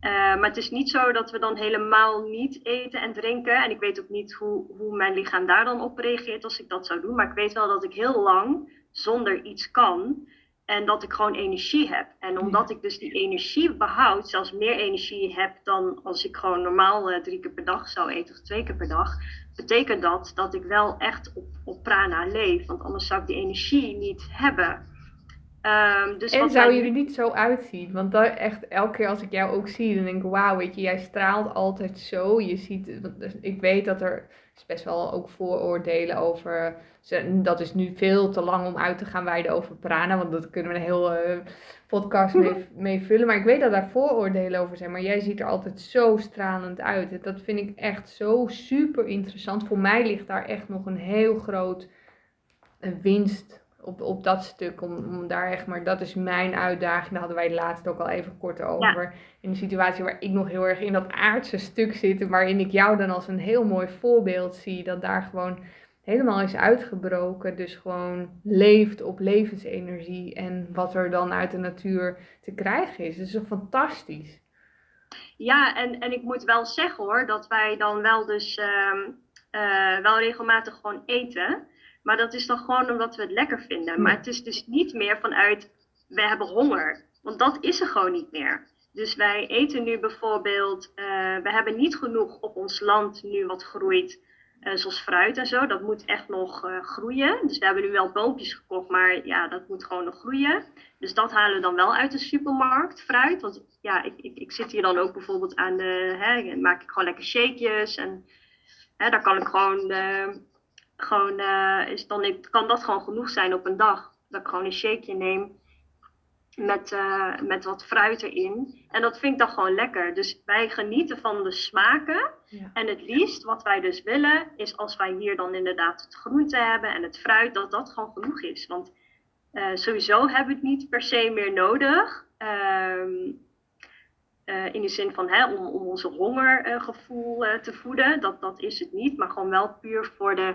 Eh, maar het is niet zo dat we dan helemaal niet eten en drinken. En ik weet ook niet hoe, hoe mijn lichaam daar dan op reageert als ik dat zou doen. Maar ik weet wel dat ik heel lang zonder iets kan. En dat ik gewoon energie heb. En omdat ik dus die energie behoud, zelfs meer energie heb dan als ik gewoon normaal eh, drie keer per dag zou eten of twee keer per dag, betekent dat dat ik wel echt op, op prana leef. Want anders zou ik die energie niet hebben. Ehm, dus en wat zou wij je nu- er niet zo uitzien? Want dat echt, elke keer als ik jou ook zie, dan denk ik, wauw, weet je, jij straalt altijd zo. Je ziet, dus ik weet dat er is best wel ook vooroordelen over, dat is nu veel te lang om uit te gaan wijden over prana, want dat kunnen we een heel eh, podcast mee, mee vullen. Maar ik weet dat daar vooroordelen over zijn, maar jij ziet er altijd zo stralend uit. Dat vind ik echt zo super interessant. Voor mij ligt daar echt nog een heel groot eh, winst op, op dat stuk. Om, om daar echt, maar dat is mijn uitdaging. Daar hadden wij het laatst ook al even kort over. In een situatie waar ik nog heel erg in dat aardse stuk zit. en Waarin ik jou dan als een heel mooi voorbeeld zie. Dat daar gewoon helemaal is uitgebroken. Dus gewoon leeft op levensenergie. En wat er dan uit de natuur te krijgen is. Dat is toch fantastisch. Ja, en, en ik moet wel zeggen hoor, dat wij dan wel dus ehm, eh, wel regelmatig gewoon eten. Maar dat is dan gewoon omdat we het lekker vinden. Maar het is dus niet meer vanuit, we hebben honger. Want dat is er gewoon niet meer. Dus wij eten nu bijvoorbeeld, eh, we hebben niet genoeg op ons land nu wat groeit. eh, zoals fruit en zo, dat moet echt nog eh, groeien. Dus we hebben nu wel boompjes gekocht, maar ja, dat moet gewoon nog groeien. Dus dat halen we dan wel uit de supermarkt, fruit. Want ja, ik, ik, ik zit hier dan ook bijvoorbeeld aan de, hè, maak ik gewoon lekker shakejes. En hè, daar kan ik gewoon, gewoon eh, is dan, ik, kan dat gewoon genoeg zijn op een dag. Dat ik gewoon een shakeje neem met, eh, met wat fruit erin. En dat vind ik dan gewoon lekker. Dus wij genieten van de smaken. Ja. En het liefst wat wij dus willen, is als wij hier dan inderdaad het groente hebben en het fruit, dat dat gewoon genoeg is. Want eh, sowieso hebben we het niet per se meer nodig. Ehm, eh, in de zin van hè, om, om onze hongergevoel te voeden. Dat, dat is het niet. Maar gewoon wel puur voor de,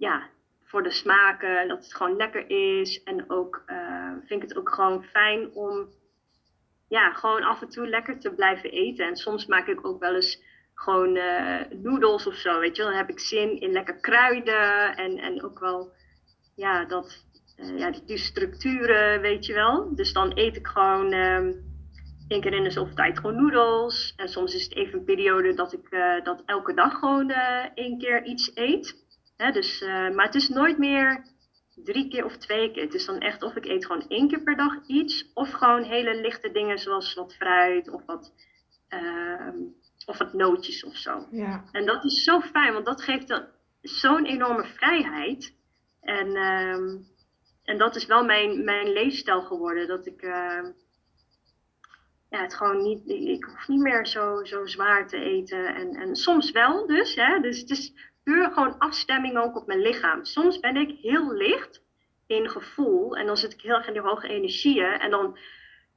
ja, voor de smaken. Dat het gewoon lekker is. En ook eh, vind ik het ook gewoon fijn om ja, gewoon af en toe lekker te blijven eten. En soms maak ik ook wel eens gewoon eh noedels of zo. Weet je, dan heb ik zin in lekker kruiden. En, en ook wel ja, dat, eh, ja, die, structuren, weet je wel. Dus dan eet ik gewoon ehm één keer in de zoveel tijd gewoon noedels. En soms is het even een periode dat ik dat elke dag gewoon één keer iets eet. Hè, dus, eh, maar het is nooit meer drie keer of twee keer. Het is dan echt of ik eet gewoon één keer per dag iets. Of gewoon hele lichte dingen zoals wat fruit of wat, ehm, of wat nootjes of zo. Ja. En dat is zo fijn, want dat geeft dan zo'n enorme vrijheid. En, ehm, en dat is wel mijn, mijn leefstijl geworden. Dat ik ehm, ja, het gewoon niet, ik, ik hoef niet meer zo, zo zwaar te eten. En, en soms wel dus, hè. Dus het is gewoon afstemming ook op mijn lichaam. Soms ben ik heel licht in gevoel en dan zit ik heel erg in die hoge energieën. En dan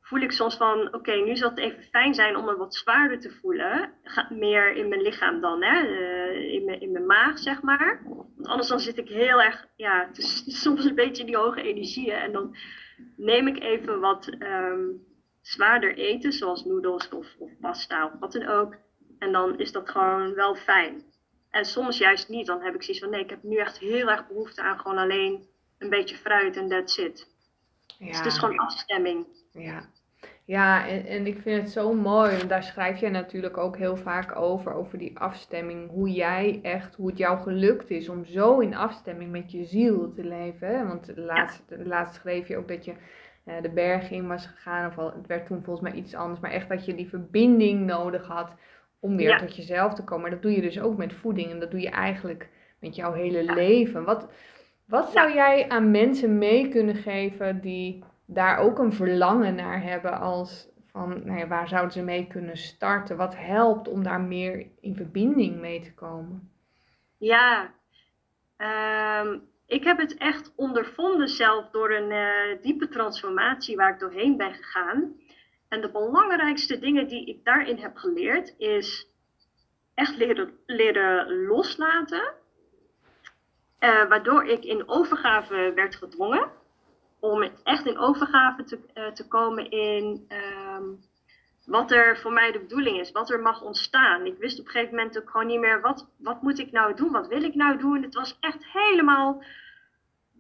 voel ik soms van, oké, nu zal het even fijn zijn om me wat zwaarder te voelen. Meer in mijn lichaam dan, hè? eh, in, mijn, in mijn maag, zeg maar. Want anders dan zit ik heel erg, ja, soms een beetje in die hoge energieën. En dan neem ik even wat ehm, zwaarder eten, zoals noedels of, of pasta of wat dan ook. En dan is dat gewoon wel fijn. En soms juist niet, dan heb ik zoiets van, nee, ik heb nu echt heel erg behoefte aan gewoon alleen een beetje fruit en that's it. Dus het is gewoon afstemming. Ja, ja en, en ik vind het zo mooi, want daar schrijf jij natuurlijk ook heel vaak over, over die afstemming. Hoe jij echt, hoe het jou gelukt is om zo in afstemming met je ziel te leven. Want laatst, laatst schreef je ook dat je eh, de berg in was gegaan, of al, het werd toen volgens mij iets anders, maar echt dat je die verbinding nodig had om weer Ja. tot jezelf te komen. Maar dat doe je dus ook met voeding en dat doe je eigenlijk met jouw hele Ja. leven. Wat, wat zou jij aan mensen mee kunnen geven die daar ook een verlangen naar hebben als van, nou ja, waar zouden ze mee kunnen starten? Wat helpt om daar meer in verbinding mee te komen? Ja, ehm, ik heb het echt ondervonden zelf door een eh, diepe transformatie waar ik doorheen ben gegaan. En de belangrijkste dingen die ik daarin heb geleerd is echt leren, leren loslaten. Eh, waardoor ik in overgave werd gedwongen. Om echt in overgave te, eh, te komen in ehm, wat er voor mij de bedoeling is, wat er mag ontstaan. Ik wist op een gegeven moment ook gewoon niet meer wat, wat moet ik nou doen, wat wil ik nou doen. Het was echt helemaal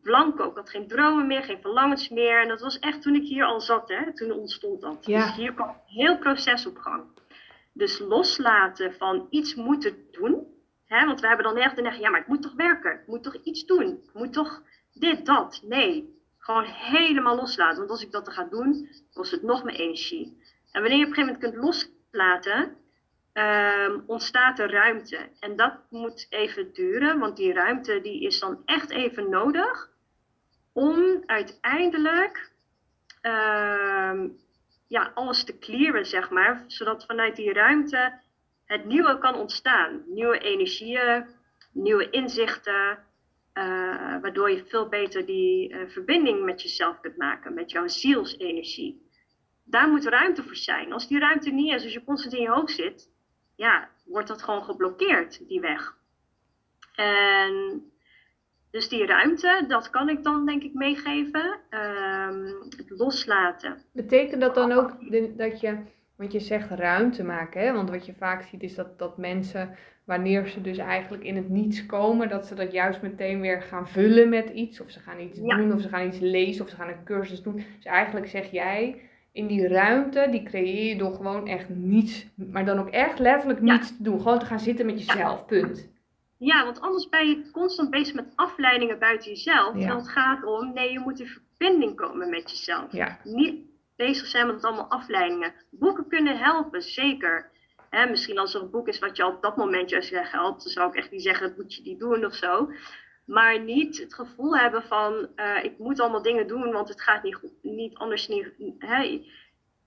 blanco. Ik had geen dromen meer, geen verlangens meer. En dat was echt toen ik hier al zat, hè, toen ontstond dat. Ja. Dus hier kwam een heel proces op gang. Dus loslaten van iets moeten doen. Hè, want we hebben dan echt de neiging, ja, maar ik moet toch werken. Ik moet toch iets doen. Ik moet toch dit, dat. Nee, Gewoon helemaal loslaten. Want als ik dat dan ga doen, kost het nog meer energie. En wanneer je op een gegeven moment kunt loslaten, ehm, ontstaat er ruimte. En dat moet even duren, want die ruimte die is dan echt even nodig om uiteindelijk ehm, ja, alles te clearen, zeg maar. Zodat vanuit die ruimte het nieuwe kan ontstaan. Nieuwe energieën, nieuwe inzichten. Uh, waardoor je veel beter die uh, verbinding met jezelf kunt maken, met jouw zielsenergie. Daar moet ruimte voor zijn. Als die ruimte niet is, als je constant in je hoofd zit, ja, wordt dat gewoon geblokkeerd, die weg. En dus die ruimte, dat kan ik dan denk ik meegeven. Um, het loslaten. Betekent dat dan ook dat je, want je zegt ruimte maken, hè? want wat je vaak ziet is dat, dat mensen, wanneer ze dus eigenlijk in het niets komen, dat ze dat juist meteen weer gaan vullen met iets. Of ze gaan iets doen, of ze gaan iets lezen, of ze gaan een cursus doen. Dus eigenlijk zeg jij, in die ruimte, die creëer je door gewoon echt niets, maar dan ook echt letterlijk niets te doen. Gewoon te gaan zitten met jezelf, punt. Ja, want anders ben je constant bezig met afleidingen buiten jezelf. En het gaat om, nee, je moet in verbinding komen met jezelf. Ja. Niet bezig zijn met allemaal afleidingen. Boeken kunnen helpen, zeker. Hè, misschien als er een boek is wat je op dat moment juist helpt, dan zou ik echt niet zeggen, dat moet je niet doen of zo. Maar niet het gevoel hebben van, uh, ik moet allemaal dingen doen, want het gaat niet, goed, niet anders. Niet, hè.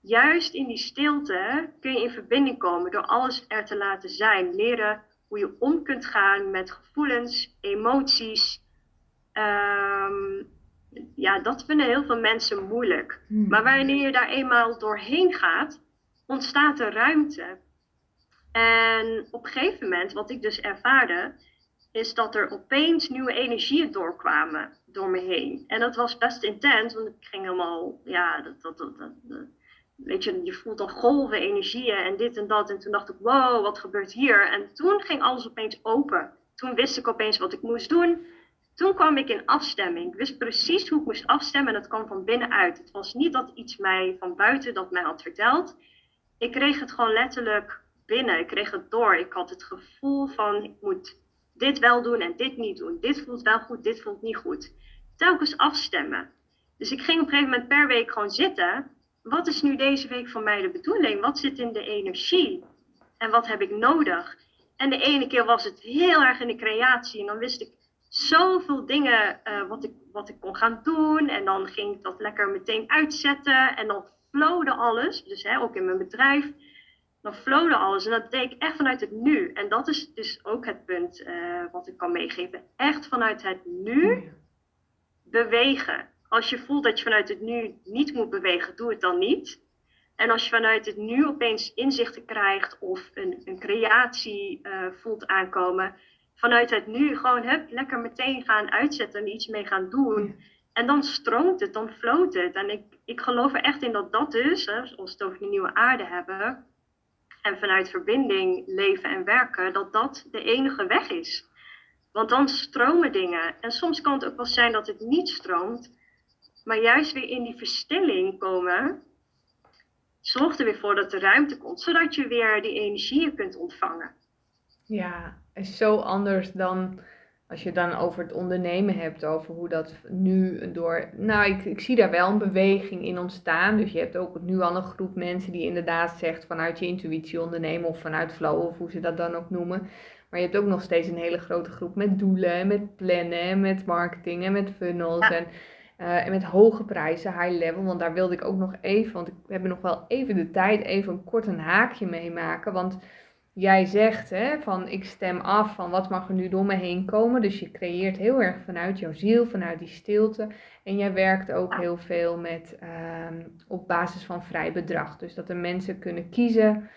Juist in die stilte kun je in verbinding komen door alles er te laten zijn. Leren hoe je om kunt gaan met gevoelens, emoties. Ehm, ja, dat vinden heel veel mensen moeilijk. Hmm. Maar wanneer je daar eenmaal doorheen gaat, ontstaat er ruimte. En op een gegeven moment, wat ik dus ervaarde, is dat er opeens nieuwe energieën doorkwamen door me heen. En dat was best intens, want ik ging helemaal, ja, dat, dat, dat, dat weet je, je voelt dan golven energieën en dit en dat. En toen dacht ik, wow, wat gebeurt hier? En toen ging alles opeens open. Toen wist ik opeens wat ik moest doen. Toen kwam ik in afstemming. Ik wist precies hoe ik moest afstemmen en dat kwam van binnenuit. Het was niet dat iets mij van buiten dat mij had verteld. Ik kreeg het gewoon letterlijk binnen. Ik kreeg het door. Ik had het gevoel van ik moet dit wel doen en dit niet doen. Dit voelt wel goed, dit voelt niet goed. Telkens afstemmen. Dus ik ging op een gegeven moment per week gewoon zitten wat is nu deze week voor mij de bedoeling? Wat zit in de energie? En wat heb ik nodig? En de ene keer was het heel erg in de creatie. En dan wist ik zoveel dingen uh, wat, ik, wat ik kon gaan doen. En dan ging ik dat lekker meteen uitzetten. En dan flowde alles. Dus hè, ook in mijn bedrijf. Dan flowde alles. En dat deed ik echt vanuit het nu. En dat is dus ook het punt uh, wat ik kan meegeven. Echt vanuit het nu bewegen. Als je voelt dat je vanuit het nu niet moet bewegen, doe het dan niet. En als je vanuit het nu opeens inzichten krijgt of een, een creatie uh, voelt aankomen, vanuit het nu gewoon hup, lekker meteen gaan uitzetten en iets mee gaan doen. En dan stroomt het, dan floot het. En ik, ik geloof er echt in dat dat dus, hè, als we het over de nieuwe aarde hebben, en vanuit verbinding leven en werken, dat dat de enige weg is. Want dan stromen dingen. En soms kan het ook wel zijn dat het niet stroomt, maar juist weer in die verstilling komen, zorgt er weer voor dat er ruimte komt, zodat je weer die energieën kunt ontvangen. Ja, is zo anders dan als je dan over het ondernemen hebt, over hoe dat nu door. Nou, ik, ik zie daar wel een beweging in ontstaan. Dus je hebt ook nu al een groep mensen die inderdaad zegt vanuit je intuïtie ondernemen of vanuit flow of hoe ze dat dan ook noemen. Maar je hebt ook nog steeds een hele grote groep met doelen, met plannen, met marketing en met funnels. En uh, en met hoge prijzen, high level. Want daar wilde ik ook nog even, want we hebben nog wel even de tijd, even een kort een haakje meemaken. Want jij zegt hè, van ik stem af van wat mag er nu door me heen komen. Dus je creëert heel erg vanuit jouw ziel, vanuit die stilte. En jij werkt ook heel veel met uh, op basis van vrij bedrag. Dus dat de mensen kunnen kiezen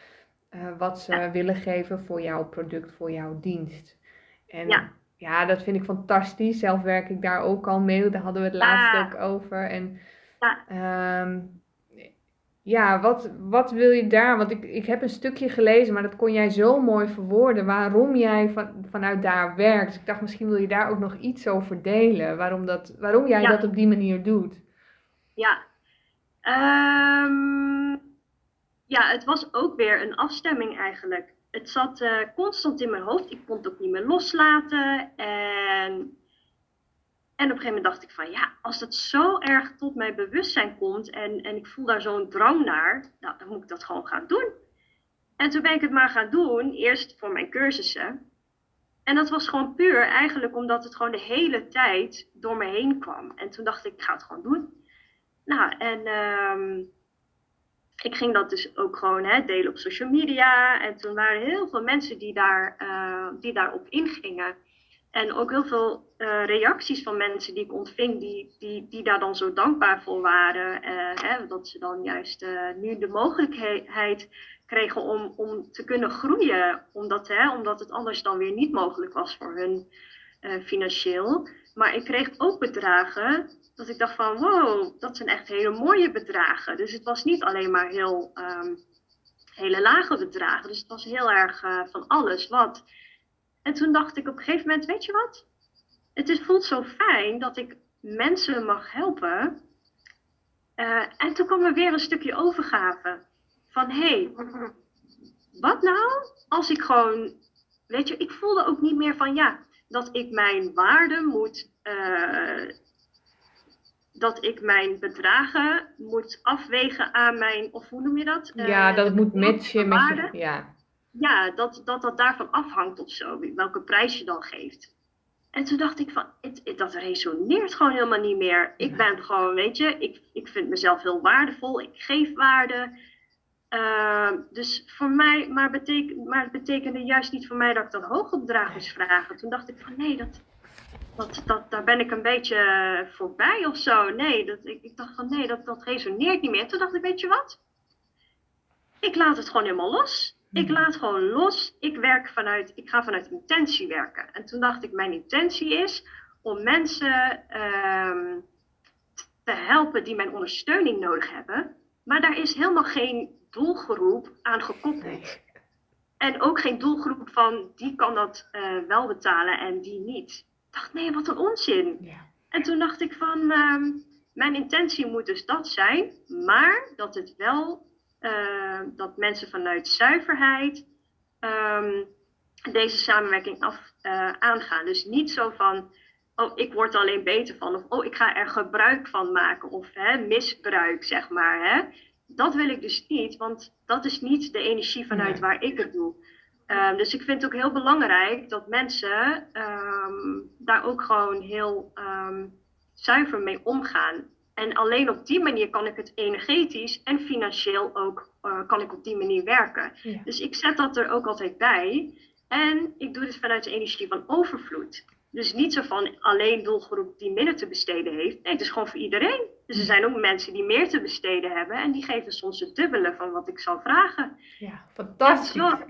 uh, wat ze willen geven voor jouw product, voor jouw dienst. En ja ja, dat vind ik fantastisch. Zelf werk ik daar ook al mee. Daar hadden we het laatst ook over. En ja, um, ja wat, wat wil je daar? Want ik, ik heb een stukje gelezen, maar dat kon jij zo mooi verwoorden. Waarom jij van, vanuit daar werkt. Dus ik dacht, misschien wil je daar ook nog iets over delen. Waarom, dat, waarom jij dat op die manier doet. Ja. Um, ja, het was ook weer een afstemming eigenlijk het zat uh, constant in mijn hoofd. Ik kon het ook niet meer loslaten. En, En op een gegeven moment dacht ik van ja, als dat zo erg tot mijn bewustzijn komt en, en ik voel daar zo'n drang naar, nou, dan moet ik dat gewoon gaan doen. En toen ben ik het maar gaan doen, eerst voor mijn cursussen. En dat was gewoon puur eigenlijk omdat het gewoon de hele tijd door me heen kwam. En toen dacht ik, ik ga het gewoon doen. Nou, en ehm, ik ging dat dus ook gewoon hè, delen op social media. En toen waren heel veel mensen die, daar, uh, die daarop ingingen. En ook heel veel uh, reacties van mensen die ik ontving, die, die, die daar dan zo dankbaar voor waren. Uh, hè, dat ze dan juist nu de mogelijkheid kregen om, om te kunnen groeien. Omdat, hè, omdat het anders dan weer niet mogelijk was voor hun financieel. Maar ik kreeg ook bedragen dat ik dacht van wow, dat zijn echt hele mooie bedragen. Dus het was niet alleen maar heel, um, hele lage bedragen. Dus het was heel erg uh, van alles wat. En toen dacht ik op een gegeven moment, weet je wat? Het is, voelt zo fijn dat ik mensen mag helpen. Uh, en toen kwam er weer een stukje overgave. Van hé, hey, wat nou als ik gewoon, weet je, ik voelde ook niet meer van ja, dat ik mijn waarde moet uh, dat ik mijn bedragen moet afwegen aan mijn, of hoe noem je dat? Ja, uh, dat het moet matchen met je, ja. Ja, dat, dat dat daarvan afhangt of zo, welke prijs je dan geeft. En toen dacht ik van, het, het, dat resoneert gewoon helemaal niet meer. Ik ben gewoon, weet je, ik, ik vind mezelf heel waardevol, ik geef waarde. Uh, dus voor mij, maar, beteken, maar het betekende juist niet voor mij dat ik dan hoge bedragen moest vragen. Toen dacht ik van, nee, dat, dat, dat, daar ben ik een beetje voorbij of zo. Nee, dat, ik, ik dacht van nee, dat, dat resoneert niet meer. Toen dacht ik, weet je wat? Ik laat het gewoon helemaal los. Ik mhm. laat gewoon los. Ik werk vanuit, ik ga vanuit intentie werken. En toen dacht ik, mijn intentie is om mensen um, te helpen die mijn ondersteuning nodig hebben. Maar daar is helemaal geen doelgroep aan gekoppeld. En ook geen doelgroep van die kan dat uh, wel betalen en die niet dacht, nee, wat een onzin. Ja. En toen dacht ik van, um, mijn intentie moet dus dat zijn, maar dat het wel, uh, dat mensen vanuit zuiverheid um, deze samenwerking af uh, aangaan. Dus niet zo van, oh, ik word er alleen beter van, of oh, ik ga er gebruik van maken, of hè, misbruik, zeg maar. Hè. Dat wil ik dus niet, want dat is niet de energie vanuit nee. waar ik het doe. Um, dus ik vind het ook heel belangrijk dat mensen um, daar ook gewoon heel um, zuiver mee omgaan. En alleen op die manier kan ik het energetisch en financieel ook uh, kan ik op die manier werken. Ja. Dus ik zet dat er ook altijd bij. En ik doe dit vanuit de energie van overvloed. Dus niet zo van alleen doelgroep die minder te besteden heeft. Nee, het is gewoon voor iedereen. Dus er zijn ook mensen die meer te besteden hebben. En die geven soms het dubbele van wat ik zou vragen. Ja, fantastisch. Ja,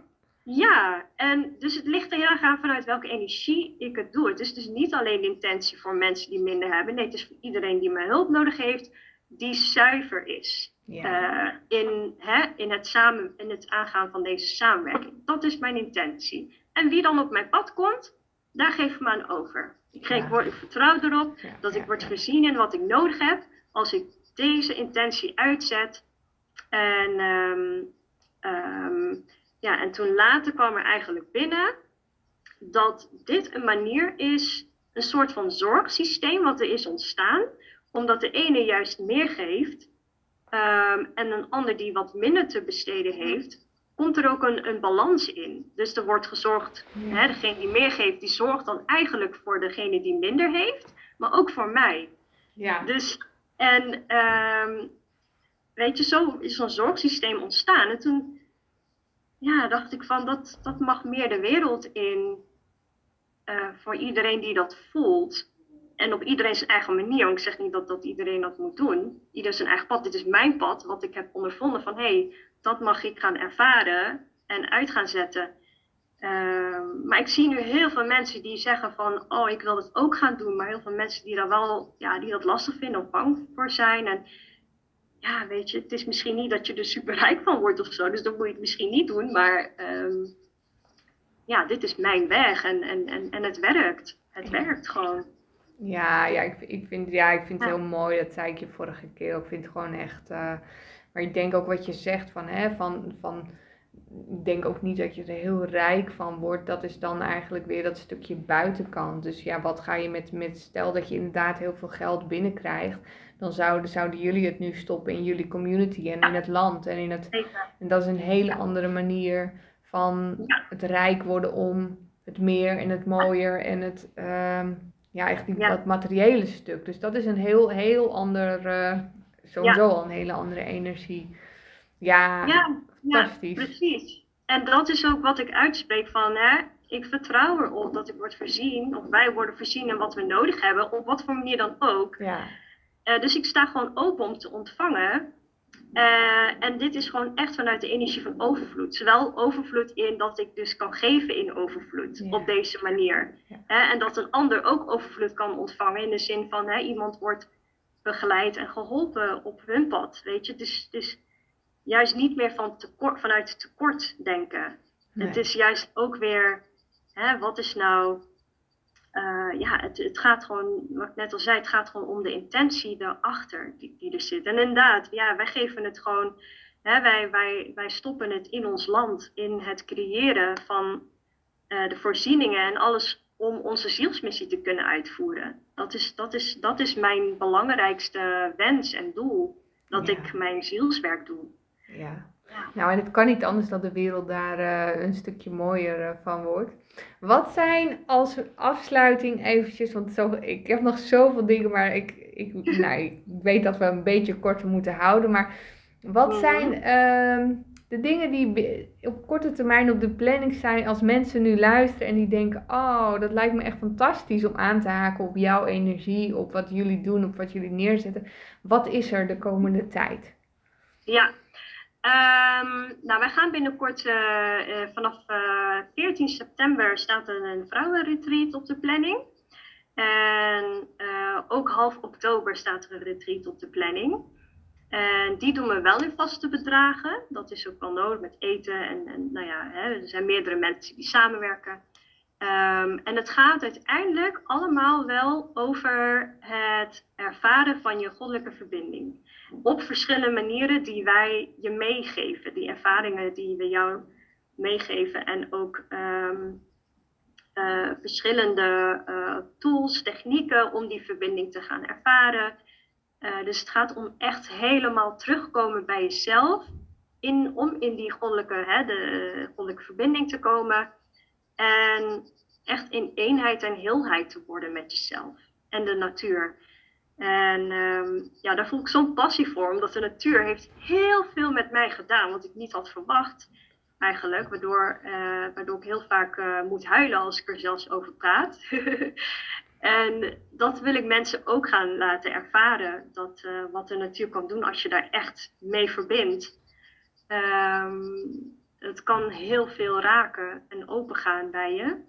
ja, en dus het ligt er heel erg aan vanuit welke energie ik het doe. Het is dus niet alleen de intentie voor mensen die minder hebben. Nee, het is voor iedereen die mijn hulp nodig heeft, die zuiver is. Uh, in, hè, in, het samen, in het aangaan van deze samenwerking. Dat is mijn intentie. En wie dan op mijn pad komt, daar geef ik me aan over. Ik, geef, ja. ik vertrouw erop ja, dat ik word gezien in wat ik nodig heb als ik deze intentie uitzet. En um, um, ja, en toen later kwam er eigenlijk binnen dat dit een manier is, een soort van zorgsysteem wat er is ontstaan, omdat de ene juist meer geeft um, en een ander die wat minder te besteden heeft, komt er ook een, een balans in. Dus er wordt gezorgd, ja. hè, degene die meer geeft, die zorgt dan eigenlijk voor degene die minder heeft, maar ook voor mij. Ja. Dus, en um, weet je, zo is zo'n zorgsysteem ontstaan. En toen ja, dacht ik van dat, dat mag meer de wereld in uh, voor iedereen die dat voelt. En op iedereen zijn eigen manier. Want ik zeg niet dat, dat iedereen dat moet doen. Ieder zijn eigen pad. Dit is mijn pad, wat ik heb ondervonden van hé, hey, dat mag ik gaan ervaren en uit gaan zetten. Uh, maar ik zie nu heel veel mensen die zeggen van, oh, ik wil het ook gaan doen. Maar heel veel mensen die daar wel, ja, die dat lastig vinden of bang voor zijn. En ja, weet je, het is misschien niet dat je er super rijk van wordt of zo. Dus dan moet je het misschien niet doen. Maar um, ja, dit is mijn weg en, en, en, en het werkt. Het werkt gewoon. Ja, ja, ik, ik vind, ja, ik vind het heel mooi. Dat zei ik je vorige keer. Ik vind het gewoon echt... Uh, maar ik denk ook wat je zegt van... Hè, van, van ik denk ook niet dat je er heel rijk van wordt. Dat is dan eigenlijk weer dat stukje buitenkant. Dus ja, wat ga je met, met stel dat je inderdaad heel veel geld binnenkrijgt. Dan zouden, zouden jullie het nu stoppen in jullie community en in het land. En, in het, en dat is een hele andere manier van het rijk worden om het meer en het mooier en het, um, ja, echt die, dat materiële stuk. Dus dat is een heel, heel ander, uh, sowieso al een hele andere energie. Ja, ja, fantastisch. Ja, precies. En dat is ook wat ik uitspreek van, hè, ik vertrouw erop dat ik word voorzien, of wij worden voorzien in wat we nodig hebben, op wat voor manier dan ook. Ja. Uh, dus ik sta gewoon open om te ontvangen. Uh, en dit is gewoon echt vanuit de energie van overvloed. Zowel overvloed in dat ik dus kan geven in overvloed op deze manier. Ja. en dat een ander ook overvloed kan ontvangen in de zin van iemand wordt begeleid en geholpen op hun pad. Weet je, dus, dus juist niet meer van tekort, vanuit tekort denken. Het is juist ook weer, hè, wat is nou, uh, ja, het, het gaat gewoon, wat ik net al zei, het gaat gewoon om de intentie erachter die, die er zit. En inderdaad, ja, wij geven het gewoon, hè, wij, wij, wij stoppen het in ons land, in het creëren van uh, de voorzieningen en alles om onze zielsmissie te kunnen uitvoeren. Dat is, dat is, dat is mijn belangrijkste wens en doel, dat ik mijn zielswerk doe. Ja. Nou, en het kan niet anders dat de wereld daar uh, een stukje mooier uh, van wordt. Wat zijn als afsluiting eventjes, want zo, ik heb nog zoveel dingen, maar ik, ik, nou, ik weet dat we een beetje korter moeten houden. Maar wat mhm. zijn uh, de dingen die op korte termijn op de planning zijn als mensen nu luisteren en die denken, oh, dat lijkt me echt fantastisch om aan te haken op jouw energie, op wat jullie doen, op wat jullie neerzetten. Wat is er de komende tijd? Ja, Um, nou, wij gaan binnenkort, uh, uh, vanaf uh, eh, 14 september staat er een vrouwenretreat op de planning. En ook half oktober staat er een retreat op de planning. En die doen we wel in vaste bedragen. Dat is ook wel nodig met eten. En, en nou ja, hè, er zijn meerdere mensen die samenwerken. Um, en het gaat uiteindelijk allemaal wel over het ervaren van je goddelijke verbinding op verschillende manieren die wij je meegeven. Die ervaringen die we jou meegeven. En ook um, uh, verschillende uh, tools, technieken om die verbinding te gaan ervaren. Uh, dus het gaat om echt helemaal terugkomen bij jezelf. In, om in die goddelijke, hè, de goddelijke verbinding te komen. En echt in eenheid en heelheid te worden met jezelf en de natuur. En um, ja, daar voel ik zo'n passie voor, omdat de natuur heeft heel veel met mij gedaan, wat ik niet had verwacht eigenlijk. Waardoor, uh, waardoor ik heel vaak uh, moet huilen als ik er zelfs over praat. en dat wil ik mensen ook gaan laten ervaren, dat, uh, wat de natuur kan doen als je daar echt mee verbindt. Um, het kan heel veel raken en opengaan bij je.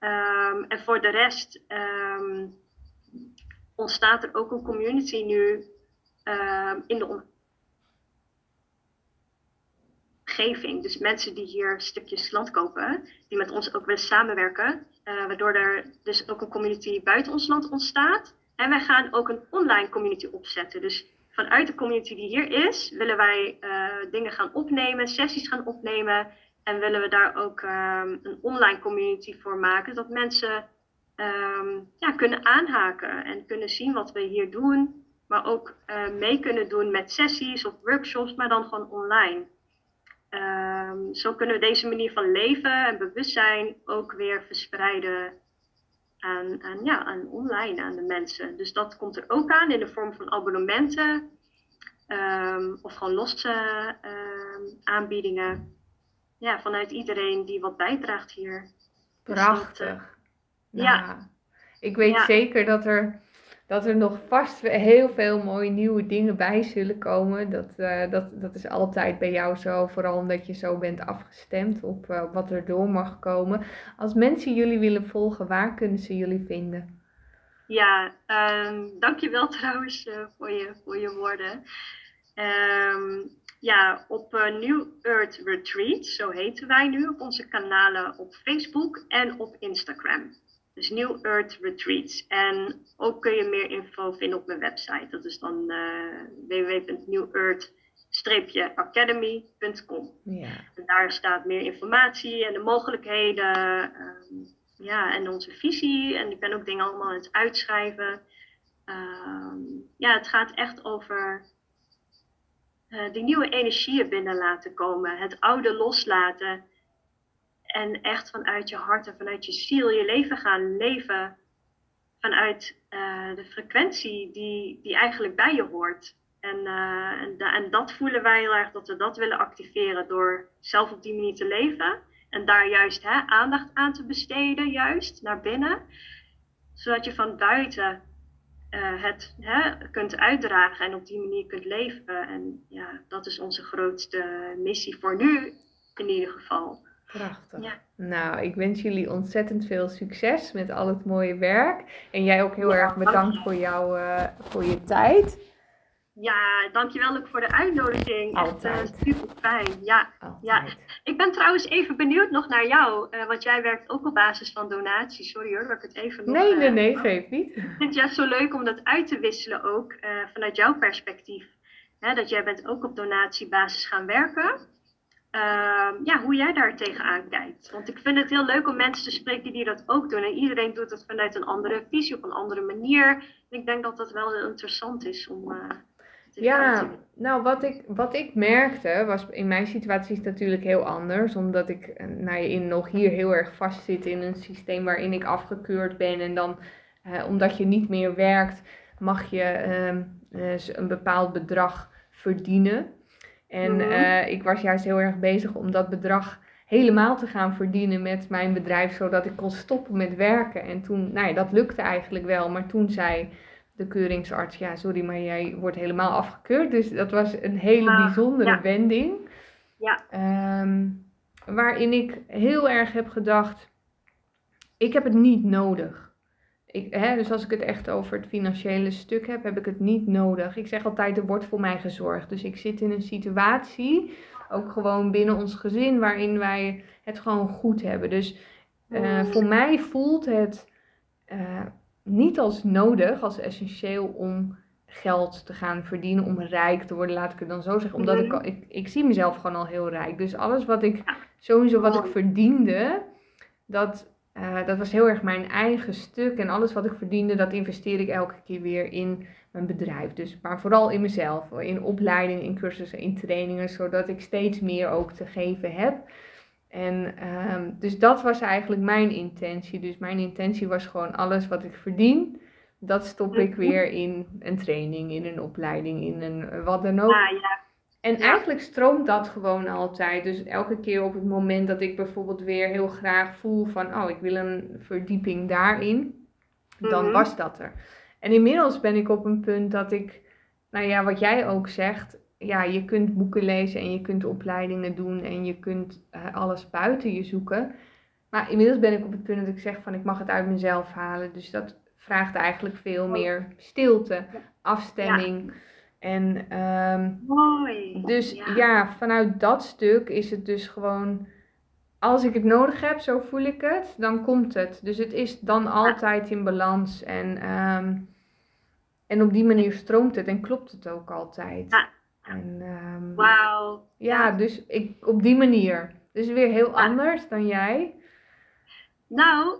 Um, en voor de rest ontstaat er ook een community nu uh, in de omgeving. Dus mensen die hier stukjes land kopen, die met ons ook willen samenwerken. Uh, waardoor er dus ook een community buiten ons land ontstaat. En wij gaan ook een online community opzetten. Dus vanuit de community die hier is, willen wij uh, dingen gaan opnemen, sessies gaan opnemen. En willen we daar ook um, een online community voor maken. Dat mensen um, ja, kunnen aanhaken en kunnen zien wat we hier doen. Maar ook uh, mee kunnen doen met sessies of workshops, maar dan gewoon online. Um, zo kunnen we deze manier van leven en bewustzijn ook weer verspreiden aan, aan, ja, aan online, aan de mensen. Dus dat komt er ook aan in de vorm van abonnementen um, of gewoon losse aanbiedingen. Ja, vanuit iedereen die wat bijdraagt hier. Dus Ja. Ik weet zeker dat er, dat er nog vast heel veel mooie nieuwe dingen bij zullen komen. Dat, uh, dat, dat is altijd bij jou zo, vooral omdat je zo bent afgestemd op uh, wat er door mag komen. Als mensen jullie willen volgen, waar kunnen ze jullie vinden? Ja, um, dankjewel trouwens uh, voor, je, voor je woorden. Um, ja, op uh, New Earth Retreat, zo heten wij nu, op onze kanalen op Facebook en op Instagram. Dus New Earth Retreats. En ook kun je meer info vinden op mijn website. Dat is dan uh, www.newearth academy.com. Ja. En daar staat meer informatie en de mogelijkheden. ehm, ja, en onze visie. En ik ben ook dingen allemaal aan het uitschrijven. Ehm, ja, het gaat echt over eh, die nieuwe energieën binnen laten komen. Het oude loslaten. En echt vanuit je hart en vanuit je ziel je leven gaan leven. Vanuit eh, de frequentie die, die eigenlijk bij je hoort. En, eh, en, da- en dat voelen wij heel erg dat we dat willen activeren door zelf op die manier te leven. En daar juist hè, aandacht aan te besteden, juist naar binnen. Zodat je van buiten eh, het hè, kunt uitdragen en op die manier kunt leven. En ja, dat is onze grootste missie voor nu, in ieder geval. Prachtig. Ja. Nou, ik wens jullie ontzettend veel succes met al het mooie werk. En jij ook heel Ja, erg bedankt voor, jou, eh, voor je tijd. Ja, dankjewel ook voor de uitnodiging. Echt Altijd. super fijn. Ja. Altijd. Ik ben trouwens even benieuwd nog naar jou, eh, want jij werkt ook op basis van donaties. Sorry hoor, dat ik het even nog... Nee, nee, eh, nee, geef niet. Ik vind het juist zo leuk om dat uit te wisselen ook eh, vanuit jouw perspectief. Hè, dat jij bent ook op donatiebasis gaan werken. Ehm, ja, hoe jij daar tegenaan kijkt. Want ik vind het heel leuk om mensen te spreken die dat ook doen. En iedereen doet het vanuit een andere visie, op een andere manier. En ik denk dat dat wel heel interessant is om te Ja, nou wat ik, wat ik merkte was in mijn situatie is het natuurlijk heel anders. Omdat ik eh, nou, in, nog hier heel erg vastzit in een systeem waarin ik afgekeurd ben. En dan eh, omdat je niet meer werkt, mag je ehm, eh, een bepaald bedrag verdienen. En Mhm. eh, ik was juist heel erg bezig om dat bedrag helemaal te gaan verdienen met mijn bedrijf, zodat ik kon stoppen met werken. En toen, nou ja, dat lukte eigenlijk wel. Maar toen zei de keuringsarts, ja, sorry, maar jij wordt helemaal afgekeurd. Dus dat was een hele Ah, bijzondere ja. wending. Ja. Ehm, waarin ik heel erg heb gedacht, ik heb het niet nodig. Ik, hè, dus als ik het echt over het financiële stuk heb, heb ik het niet nodig. Ik zeg altijd, er wordt voor mij gezorgd. Dus ik zit in een situatie, ook gewoon binnen ons gezin, waarin wij het gewoon goed hebben. Dus eh, voor mij voelt het eh, niet als nodig, als essentieel om geld te gaan verdienen, om rijk te worden, laat ik het dan zo zeggen. Omdat ik, al, ik, ik zie mezelf gewoon al heel rijk. Dus alles wat ik, sowieso wat ik Mooi. verdiende, dat, eh, dat was heel erg mijn eigen stuk. En alles wat ik verdiende, dat investeer ik elke keer weer in mijn bedrijf. Dus, maar vooral in mezelf, in opleidingen, in cursussen, in trainingen, zodat ik steeds meer ook te geven heb. En ehm, dus dat was eigenlijk mijn intentie. Dus mijn intentie was gewoon alles wat ik verdien, dat stop ik Mhm. weer in een training, in een opleiding, in een wat dan ook. Ah, ja. En Ja. eigenlijk stroomt dat gewoon altijd. Dus elke keer op het moment dat ik bijvoorbeeld weer heel graag voel van, oh, ik wil een verdieping daarin, dan Mhm. was dat er. En inmiddels ben ik op een punt dat ik, nou ja, wat jij ook zegt, ja, je kunt boeken lezen en je kunt opleidingen doen en je kunt eh, alles buiten je zoeken. Maar inmiddels ben ik op het punt dat ik zeg van, ik mag het uit mezelf halen. Dus dat vraagt eigenlijk veel meer stilte, afstemming. En ehm, Mooi. dus Ja. ja. vanuit dat stuk is het dus gewoon, als ik het nodig heb, zo voel ik het, dan komt het. Dus het is dan altijd in balans en, ehm, en op die manier stroomt het en klopt het ook altijd. Ja. En, ehm, Wauw. ja, dus ik, op die manier. Dus weer heel Ja. anders dan jij. Nou,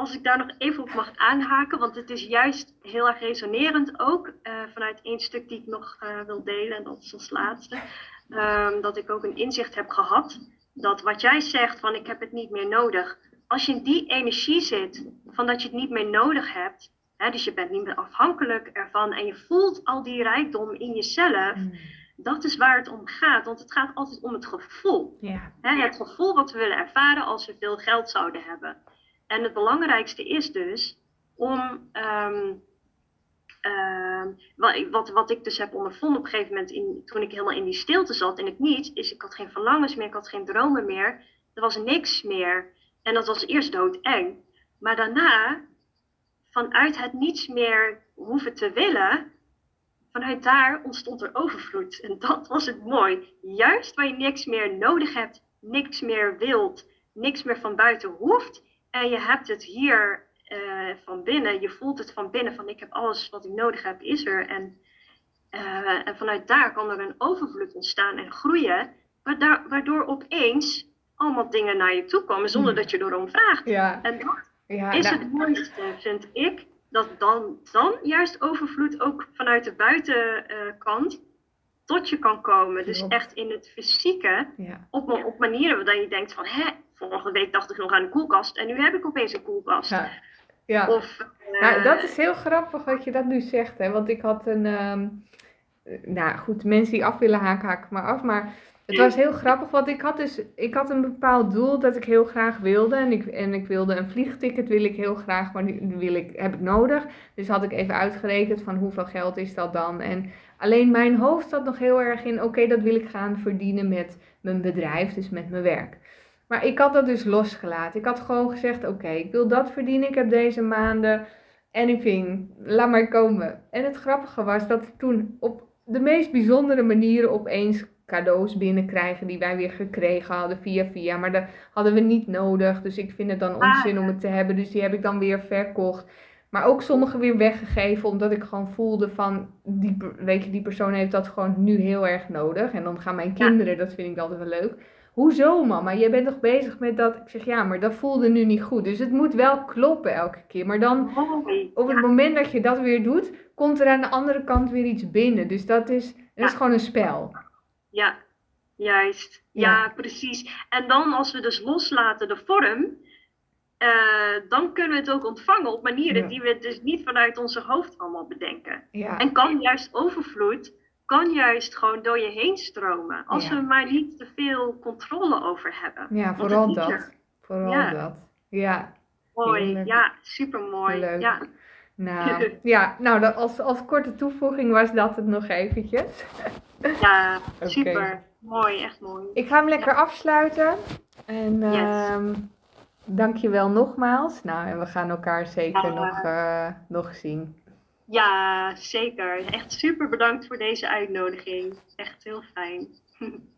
als ik daar nog even op mag aanhaken, want het is juist heel erg resonerend ook eh, vanuit één stuk die ik nog eh, wil delen, en dat is als laatste, ehm, dat ik ook een inzicht heb gehad dat wat jij zegt van ik heb het niet meer nodig, als je in die energie zit van dat je het niet meer nodig hebt, hè, dus je bent niet meer afhankelijk ervan en je voelt al die rijkdom in jezelf, dat is waar het om gaat, want het gaat altijd om het gevoel. Hè, het gevoel wat we willen ervaren als we veel geld zouden hebben. En het belangrijkste is dus om. ehm, ehm, wat, wat, wat ik dus heb ondervonden op een gegeven moment, in, toen ik helemaal in die stilte zat en het niet, is ik had geen verlangens meer, ik had geen dromen meer. Er was niks meer. En dat was eerst doodeng. Maar daarna, vanuit het niets meer hoeven te willen, vanuit daar ontstond er overvloed. En dat was het mooi. Juist waar je niks meer nodig hebt, niks meer wilt, niks meer van buiten hoeft. En je hebt het hier eh, van binnen, je voelt het van binnen van ik heb alles wat ik nodig heb, is er. En Eh, en vanuit daar kan er een overvloed ontstaan en groeien, waardoor, waardoor opeens allemaal dingen naar je toe komen zonder Hmm. dat je erom vraagt. Ja, En dat ja, is nou, het mooiste, vind ik, dat dan, dan juist overvloed ook vanuit de buitenkant tot je kan komen. Dus Klopt. echt in het fysieke, ja. op, op manieren dat je denkt van, hè, vorige week dacht ik nog aan een koelkast en nu heb ik opeens een koelkast. Ja. ja. Of, Nou, dat is heel grappig dat je dat nu zegt, hè? Want ik had een. ehm, eh, nou goed, mensen die af willen haken, haken maar af. Maar het was heel grappig, want ik had dus. Ik had een bepaald doel dat ik heel graag wilde. En ik, en ik wilde een vliegticket, wil ik heel graag, maar die wil ik, heb ik nodig. Dus had ik even uitgerekend van hoeveel geld is dat dan. En alleen mijn hoofd zat nog heel erg in: oké, dat wil ik gaan verdienen met mijn bedrijf, dus met mijn werk. Maar ik had dat dus losgelaten. Ik had gewoon gezegd: oké, ik wil dat verdienen. Ik heb deze maanden anything, laat maar komen. En het grappige was dat toen op de meest bijzondere manieren opeens cadeaus binnenkrijgen die wij weer gekregen hadden via via. Maar dat hadden we niet nodig. Dus ik vind het dan onzin om het te hebben. Dus die heb ik dan weer verkocht. Maar ook sommige weer weggegeven, omdat ik gewoon voelde van, die, weet je, die persoon heeft dat gewoon nu heel erg nodig. En dan gaan mijn Ja. kinderen, dat vind ik altijd wel leuk. Hoezo mama, jij bent toch bezig met dat? Ik zeg ja, maar dat voelde nu niet goed. Dus het moet wel kloppen elke keer. Maar dan op het moment dat je dat weer doet, komt er aan de andere kant weer iets binnen. Dus dat is, dat is gewoon een spel. Ja, juist. Ja. Ja. precies. En dan als we dus loslaten de vorm, eh, dan kunnen we het ook ontvangen op manieren Ja. die we dus niet vanuit onze hoofd allemaal bedenken. Ja, En kan juist overvloed, kan juist gewoon door je heen stromen. Als we maar niet te veel controle over hebben. ja vooral er. dat. Vooral Ja. dat. Ja, Mooi, ja, super mooi. Leuk. Ja. Nou, ja, nou dat als, als korte toevoeging was dat het nog eventjes. ja, super. Mooi, echt mooi. Ik ga hem lekker afsluiten. En Yes. ehm dank je wel nogmaals. Nou, en we gaan elkaar zeker Ja. nog, eh, nog zien. Ja, zeker. Echt super bedankt voor deze uitnodiging. Echt heel fijn.